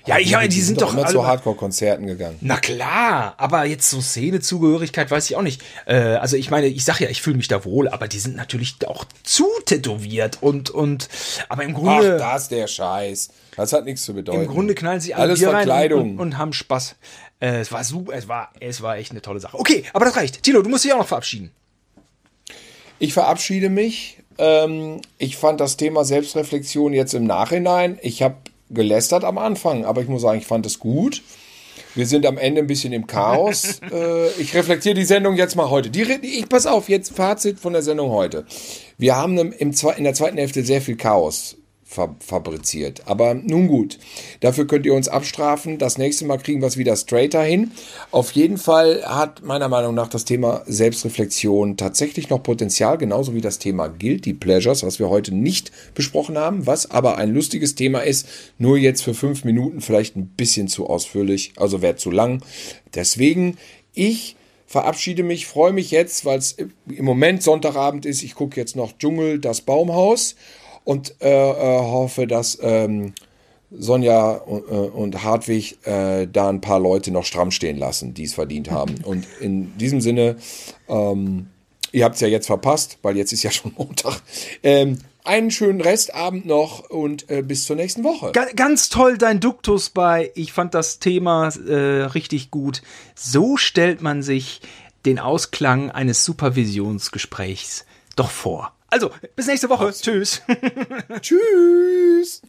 Ja, ich, ja, die, sind doch immer zu Hardcore-Konzerten gegangen. Na klar, aber jetzt so Szenezugehörigkeit weiß ich auch nicht. Äh, also ich meine, ich sag ja, ich fühle mich da wohl, aber die sind natürlich auch zu tätowiert und und aber im Ach, Grunde das ist der Scheiß. Das hat nichts zu bedeuten. im Grunde knallen sie alle Alles Bier rein Verkleidung. und, und, und haben Spaß. Äh, es war super, es war es war echt eine tolle Sache. Okay, aber das reicht. Tilo, du musst dich auch noch verabschieden. Ich verabschiede mich. Ähm, ich fand das Thema Selbstreflexion jetzt im Nachhinein. Ich habe gelästert am Anfang, aber ich muss sagen, ich fand es gut. Wir sind am Ende ein bisschen im Chaos. äh, ich reflektiere die Sendung jetzt mal heute. Die, ich pass auf, jetzt Fazit von der Sendung heute. Wir haben im, im, in der zweiten Hälfte sehr viel Chaos fabriziert. Aber nun gut, dafür könnt ihr uns abstrafen. Das nächste Mal kriegen wir es wieder straighter hin. Auf jeden Fall hat meiner Meinung nach das Thema Selbstreflexion tatsächlich noch Potenzial, genauso wie das Thema Guilty Pleasures, was wir heute nicht besprochen haben, was aber ein lustiges Thema ist, nur jetzt für fünf Minuten vielleicht ein bisschen zu ausführlich, also wäre zu lang. Deswegen, ich verabschiede mich, freue mich jetzt, weil es im Moment Sonntagabend ist. Ich gucke jetzt noch Dschungel, das Baumhaus und äh, äh, hoffe, dass ähm, Sonja und, äh, und Hartwig äh, da ein paar Leute noch stramm stehen lassen, die es verdient haben. Und in diesem Sinne, ähm, ihr habt es ja jetzt verpasst, weil jetzt ist ja schon Montag. Ähm, einen schönen Restabend noch und äh, bis zur nächsten Woche. Ga- Ganz toll dein Duktus bei. Ich fand das Thema äh, richtig gut. So stellt man sich den Ausklang eines Supervisionsgesprächs doch vor. Also, bis nächste Woche. Tschüss. Tschüss.